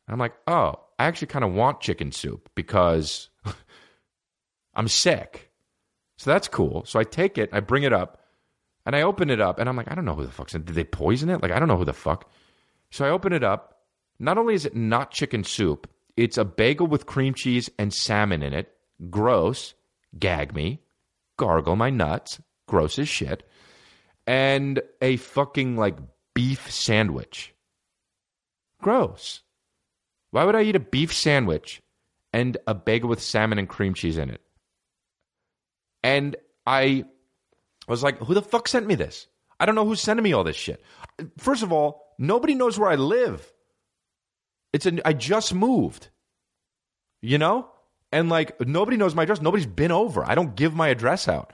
And I'm like, oh, I actually kind of want chicken soup because I'm sick. So that's cool. So I take it, I bring it up, and I open it up, and I'm like, I don't know who the fuck's in. Did they poison it? Like, I don't know who the fuck. So I open it up. Not only is it not chicken soup, it's a bagel with cream cheese and salmon in it. Gross. Gag me. Gargle my nuts. Gross as shit. And a fucking like beef sandwich. Gross. Why would I eat a beef sandwich and a bagel with salmon and cream cheese in it? And I was like, who the fuck sent me this? I don't know who's sending me all this shit. First of all, nobody knows where I live. It's a, I just moved. You know? And like nobody knows my address. Nobody's been over. I don't give my address out.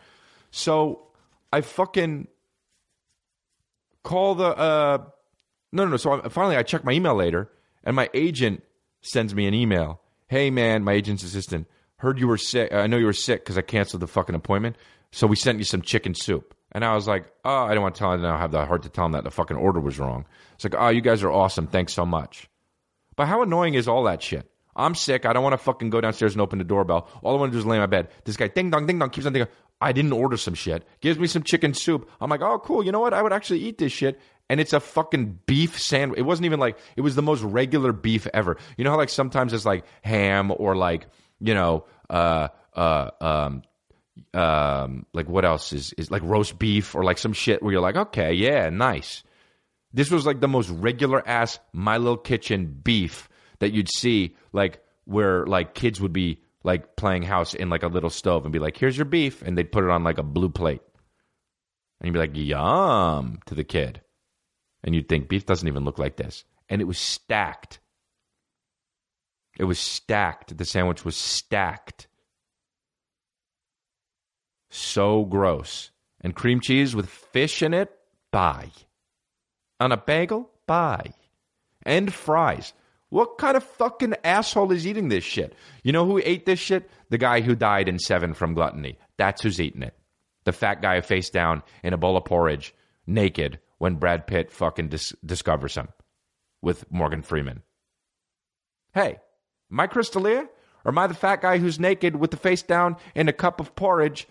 So I fucking call the uh no no no. So I, finally I check my email later and my agent sends me an email. Hey man, my agent's assistant heard you were sick. I know you were sick because I canceled the fucking appointment. So we sent you some chicken soup. And I was like, oh, I don't want to tell him. I have the heart to tell him that the fucking order was wrong. It's like, oh, you guys are awesome. Thanks so much. But how annoying is all that shit? I'm sick. I don't want to fucking go downstairs and open the doorbell. All I want to do is lay in my bed. This guy, ding dong, ding dong, keeps on thinking, I didn't order some shit. Gives me some chicken soup. I'm like, oh, cool. You know what? I would actually eat this shit. And it's a fucking beef sandwich. It wasn't even like, it was the most regular beef ever. You know how like sometimes it's like ham or like, you know, uh, uh, um, um, like what else is is like roast beef or like some shit where you're like, okay, yeah, nice. This was like the most regular ass My Little Kitchen beef that you'd see, like where like kids would be like playing house in like a little stove and be like, "Here's your beef," and they'd put it on like a blue plate, and you'd be like, "Yum" to the kid, and you'd think beef doesn't even look like this, and it was stacked. It was stacked. The sandwich was stacked so gross. And cream cheese with fish in it? Bye. On a bagel? Bye. And fries. What kind of fucking asshole is eating this shit? You know who ate this shit? The guy who died in Seven from gluttony. That's who's eating it. The fat guy face down in a bowl of porridge, naked, when Brad Pitt fucking dis- discovers him with Morgan Freeman. Hey, am I Chris D'Elia? Or am I the fat guy who's naked with the face down in a cup of porridge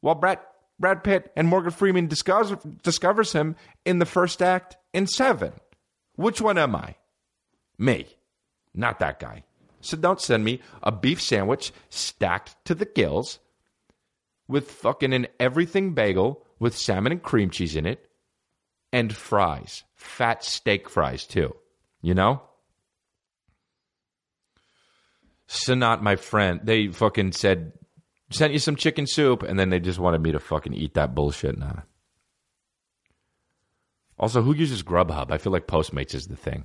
while Brad, Brad Pitt and Morgan Freeman discovers, discovers him in the first act in Seven. Which one am I? Me, not that guy. So don't send me a beef sandwich stacked to the gills with fucking an everything bagel with salmon and cream cheese in it and fries. Fat steak fries, too. You know? Sanat, my friend, they fucking said sent you some chicken soup, and then they just wanted me to fucking eat that bullshit. Nah. Also, who uses Grubhub? I feel like Postmates is the thing.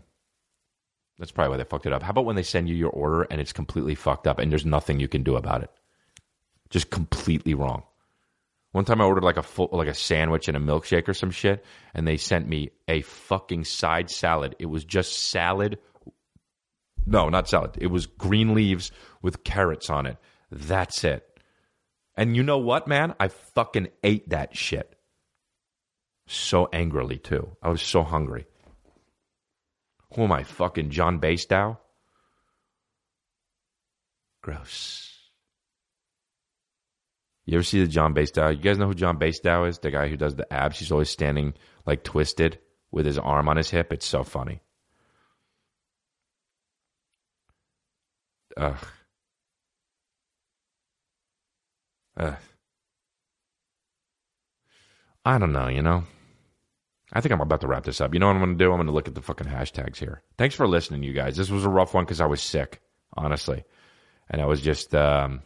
That's probably why they fucked it up. How about when they send you your order and it's completely fucked up and there's nothing you can do about it? Just completely wrong. One time I ordered like a full, like a sandwich and a milkshake or some shit, and they sent me a fucking side salad. It was just salad. No, not salad. It was green leaves with carrots on it. That's it. And you know what, man? I fucking ate that shit. So angrily, too. I was so hungry. Who am I, fucking John Basedow? Gross. You ever see the John Basedow? You guys know who John Basedow is? The guy who does the abs. He's always standing like twisted with his arm on his hip. It's so funny. Ugh. Ugh. I don't know, you know? I think I'm about to wrap this up. You know what I'm going to do? I'm going to look at the fucking hashtags here. Thanks for listening, you guys. This was a rough one because I was sick, honestly. And I was just, um,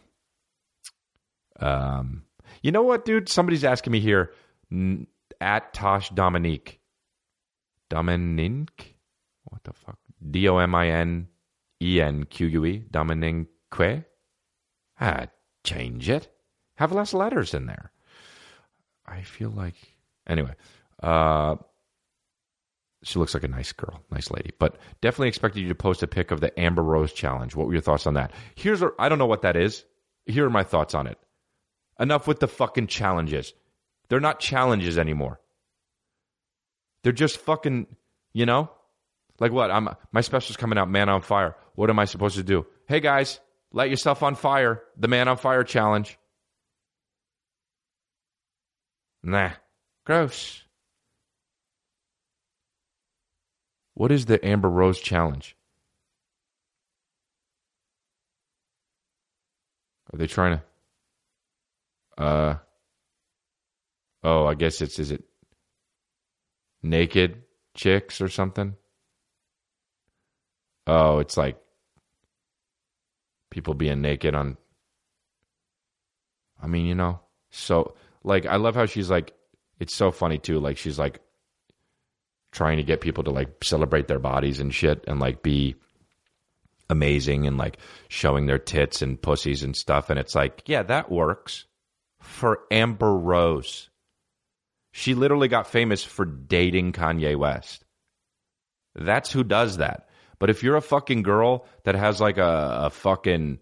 um, you know what, dude? Somebody's asking me here at Tosh Dominique. Dominique? What the fuck? D O M I N E N Q U E. Dominique? Ah, change it. Have less letters in there. I feel like anyway. Uh, she looks like a nice girl, nice lady. But definitely expected you to post a pic of the Amber Rose challenge. What were your thoughts on that? Here's I don't know what that is. Here are my thoughts on it. Enough with the fucking challenges. They're not challenges anymore. They're just fucking, you know? Like what? I'm my special's coming out, Man on Fire. What am I supposed to do? Hey guys, light yourself on fire. The Man on Fire challenge. Nah, gross. What is the Amber Rose challenge? Are they trying to? Uh. Oh, I guess it's is it naked chicks or something? Oh, it's like people being naked on. I mean, you know, so like I love how she's like. It's so funny too. Like she's like trying to get people to like celebrate their bodies and shit and like be amazing and like showing their tits and pussies and stuff. And it's like, yeah, that works for Amber Rose. She literally got famous for dating Kanye West. That's who does that. But if you're a fucking girl that has like a, a fucking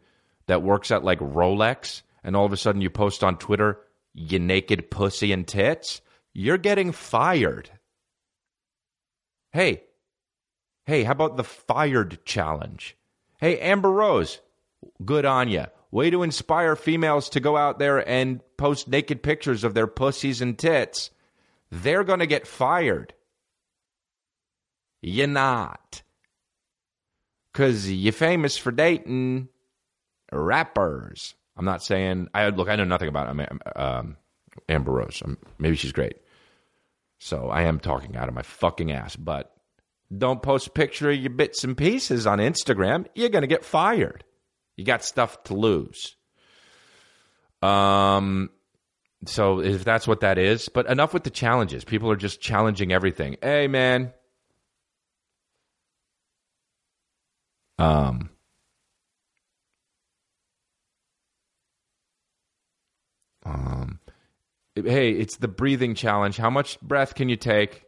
that works at like Rolex and all of a sudden you post on Twitter, you naked pussy and tits, you're getting fired. Hey, hey, how about the fired challenge? Hey, Amber Rose, good on you. Way to inspire females to go out there and post naked pictures of their pussies and tits. They're going to get fired. You're not. Because you're famous for dating rappers. I'm not saying, I look, I know nothing about um, Amber Rose. Um, maybe she's great. So I am talking out of my fucking ass, but don't post a picture of your bits and pieces on Instagram. You're going to get fired. You got stuff to lose. Um, so if that's what that is, but enough with the challenges. People are just challenging everything. Hey, man. Um, um, hey, it's the breathing challenge. How much breath can you take?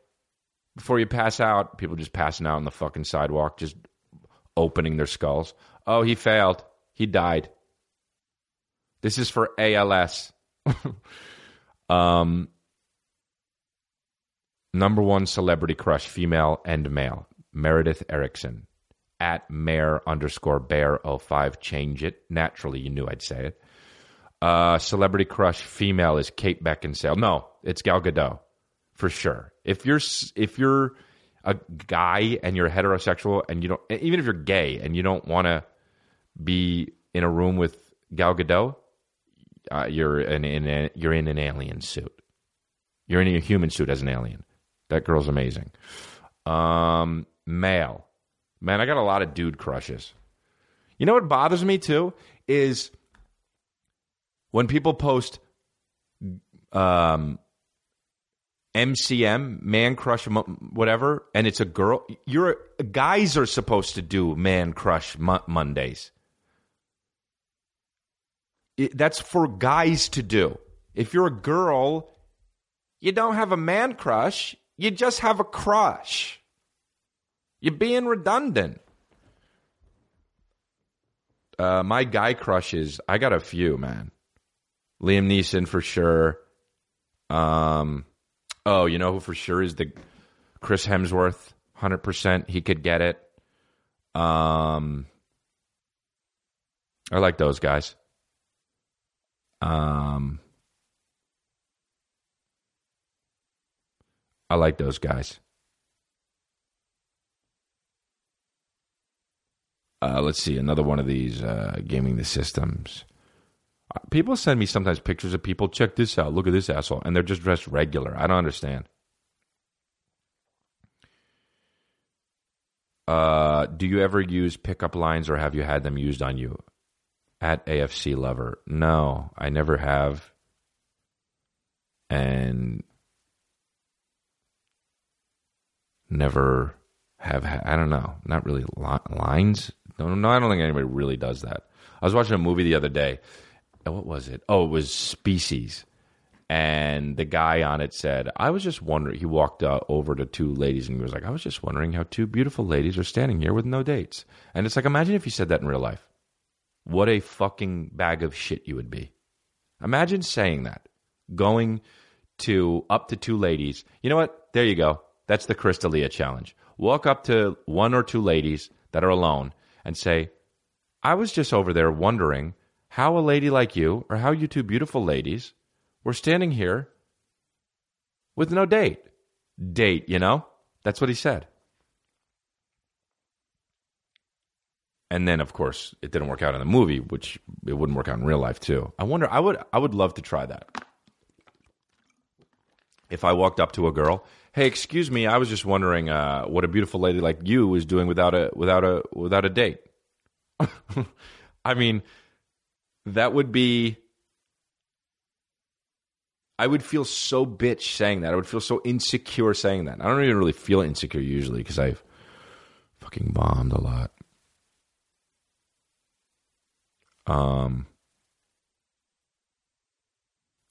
before you pass out, people just passing out on the fucking sidewalk, just opening their skulls. Oh, he failed. He died. This is for ALS. um, number one celebrity crush, female and male, Meredith Erickson. At mayor underscore bear 05. Change it. Naturally, you knew I'd say it. Uh, celebrity crush, female is Kate Beckinsale. No, it's Gal Gadot for sure. If you're if you're a guy and you're heterosexual and you don't even if you're gay and you don't want to be in a room with Gal Gadot, uh, you're in, in a, you're in an alien suit. You're in a human suit as an alien. That girl's amazing. Um, male, man, I got a lot of dude crushes. You know what bothers me too is when people post um, MCM, man crush, whatever, and it's a girl. You're guys are supposed to do man crush Mondays. It, that's for guys to do. If you're a girl, you don't have a man crush. You just have a crush. You're being redundant. Uh, my guy crushes, I got a few, man. Liam Neeson for sure. Um, Oh, you know who for sure is the Chris Hemsworth, hundred percent. He could get it. Um, I like those guys. Um, I like those guys. Uh, let's see another one of these uh, gaming the systems. People send me sometimes pictures of people. Check this out. Look at this asshole, and they're just dressed regular. I don't understand. Uh, do you ever use pickup lines, or have you had them used on you? At AFC Lover, no, I never have, and never have. I don't know. Not really lines. No, no, I don't think anybody really does that. I was watching a movie the other day what was it? Oh, it was Species. And the guy on it said, I was just wondering. He walked uh, over to two ladies and he was like, I was just wondering how two beautiful ladies are standing here with no dates. And it's like, imagine if you said that in real life. What a fucking bag of shit you would be. Imagine saying that. Going to up to two ladies. You know what? There you go. That's the Chris D'Elia challenge. Walk up to one or two ladies that are alone and say, I was just over there wondering how a lady like you, or how you two beautiful ladies, were standing here with no date. Date, you know? That's what he said. and then of course it didn't work out in the movie, which it wouldn't work out in real life too. I wonder. I would. I would love to try that. If I walked up to a girl, hey, excuse me, I was just wondering uh, what a beautiful lady like you is doing without a without a without a date. I mean, that would be. I would feel so bitch saying that. I would feel so insecure saying that. I don't even really feel insecure usually because I've fucking bombed a lot. Um,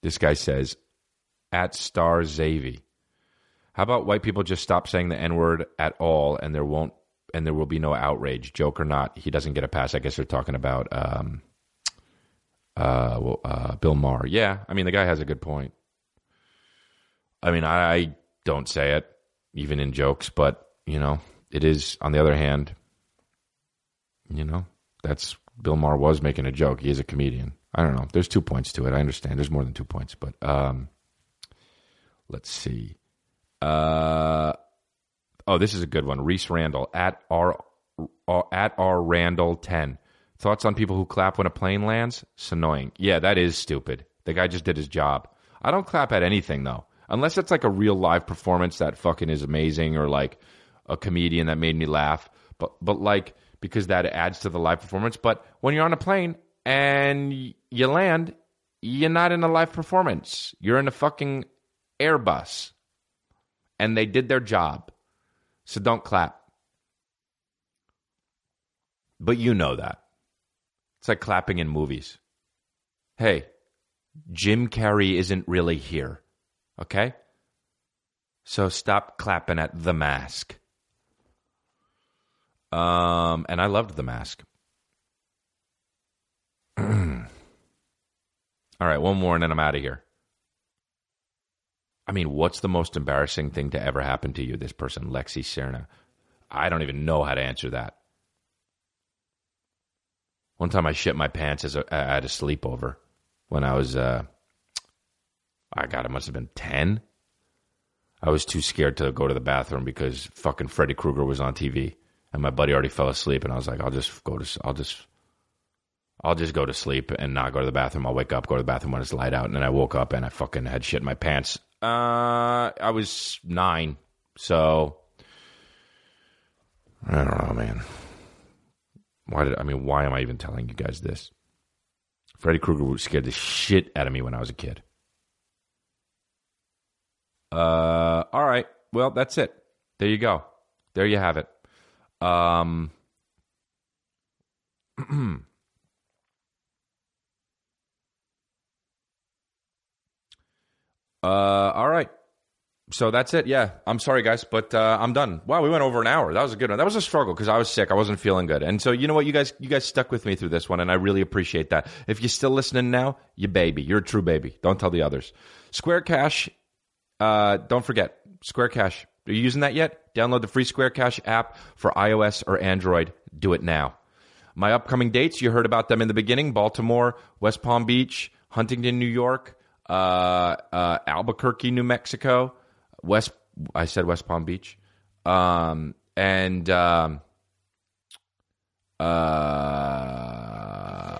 this guy says, at Star Zavy. How about white people just stop saying the N word at all, and there won't, and there will be no outrage, joke or not. He doesn't get a pass. I guess they're talking about um, uh, well, uh, Bill Maher. Yeah, I mean the guy has a good point. I mean, I, don't say it even in jokes, but you know, it is. On the other hand, you know, that's Bill Maher was making a joke. He is a comedian. I don't know. There's two points to it. I understand. There's more than two points, but um, let's see. Uh, oh, this is a good one. Reese Randall at r uh, at r Randall ten. Thoughts on people who clap when a plane lands? It's annoying. Yeah, that is stupid. The guy just did his job. I don't clap at anything though, unless it's like a real live performance that fucking is amazing, or like a comedian that made me laugh. But but like because that adds to the live performance. But when you're on a plane and you land, you're not in a live performance. You're in a fucking Airbus. And they did their job. So don't clap. But you know that. It's like clapping in movies. Hey, Jim Carrey isn't really here. Okay? So stop clapping at the mask. Um, and I loved The Mask. All right, one more and then I'm out of here. I mean, what's the most embarrassing thing to ever happen to you? This person, Lexi Serna. I don't even know how to answer that. One time I shit my pants as a, at a sleepover when I was, uh, I got it must have been 10. I was too scared to go to the bathroom because fucking Freddy Krueger was on TV and my buddy already fell asleep, and I was like, I'll just go to, I'll just, I'll just go to sleep and not go to the bathroom. I'll wake up, go to the bathroom when it's light out, and then I woke up and I fucking had shit in my pants. Uh, I was nine, so I don't know, man. Why did I mean? Why am I even telling you guys this? Freddy Krueger scared the shit out of me when I was a kid. Uh, all right. Well, that's it. There you go. There you have it. Um, uh, all right. So that's it. Yeah, I'm sorry, guys, but uh, I'm done. Wow, we went over an hour. That was a good one. That was a struggle because I was sick. I wasn't feeling good, and so you know what, you guys, you guys stuck with me through this one, and I really appreciate that. If you're still listening now, you baby, you're a true baby. Don't tell the others. Square Cash. Uh, don't forget Square Cash. Are you using that yet? Download the free Square Cash app for iOS or Android. Do it now. My upcoming dates, you heard about them in the beginning Baltimore, West Palm Beach, Huntington, New York, uh, uh, Albuquerque, New Mexico, West, I said West Palm Beach, um, and um, uh,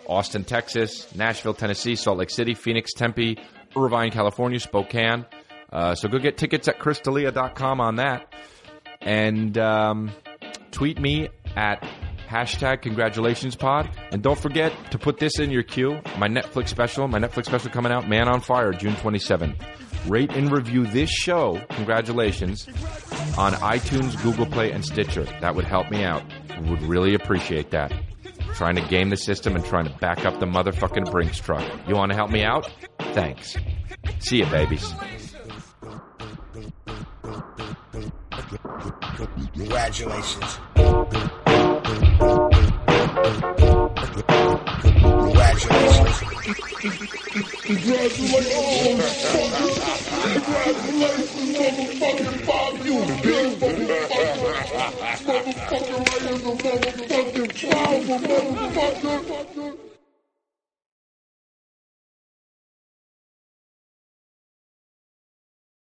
Austin, Texas, Nashville, Tennessee, Salt Lake City, Phoenix, Tempe, Irvine, California, Spokane. Uh, so go get tickets at chrisdelia.com on that. And um, tweet me at hashtag congratulations pod. And don't forget to put this in your queue. My Netflix special, my Netflix special coming out, Man on Fire, June 27th. Rate and review this show, congratulations, on iTunes, Google Play, and Stitcher. That would help me out. Would really appreciate that. Trying to game the system and trying to back up the motherfucking Brinks truck. You want to help me out? Thanks. See you, babies. Congratulations. Congratulations. Congratulations, Bob, you big motherfucker. Motherfucker, right in the motherfucking motherfucker.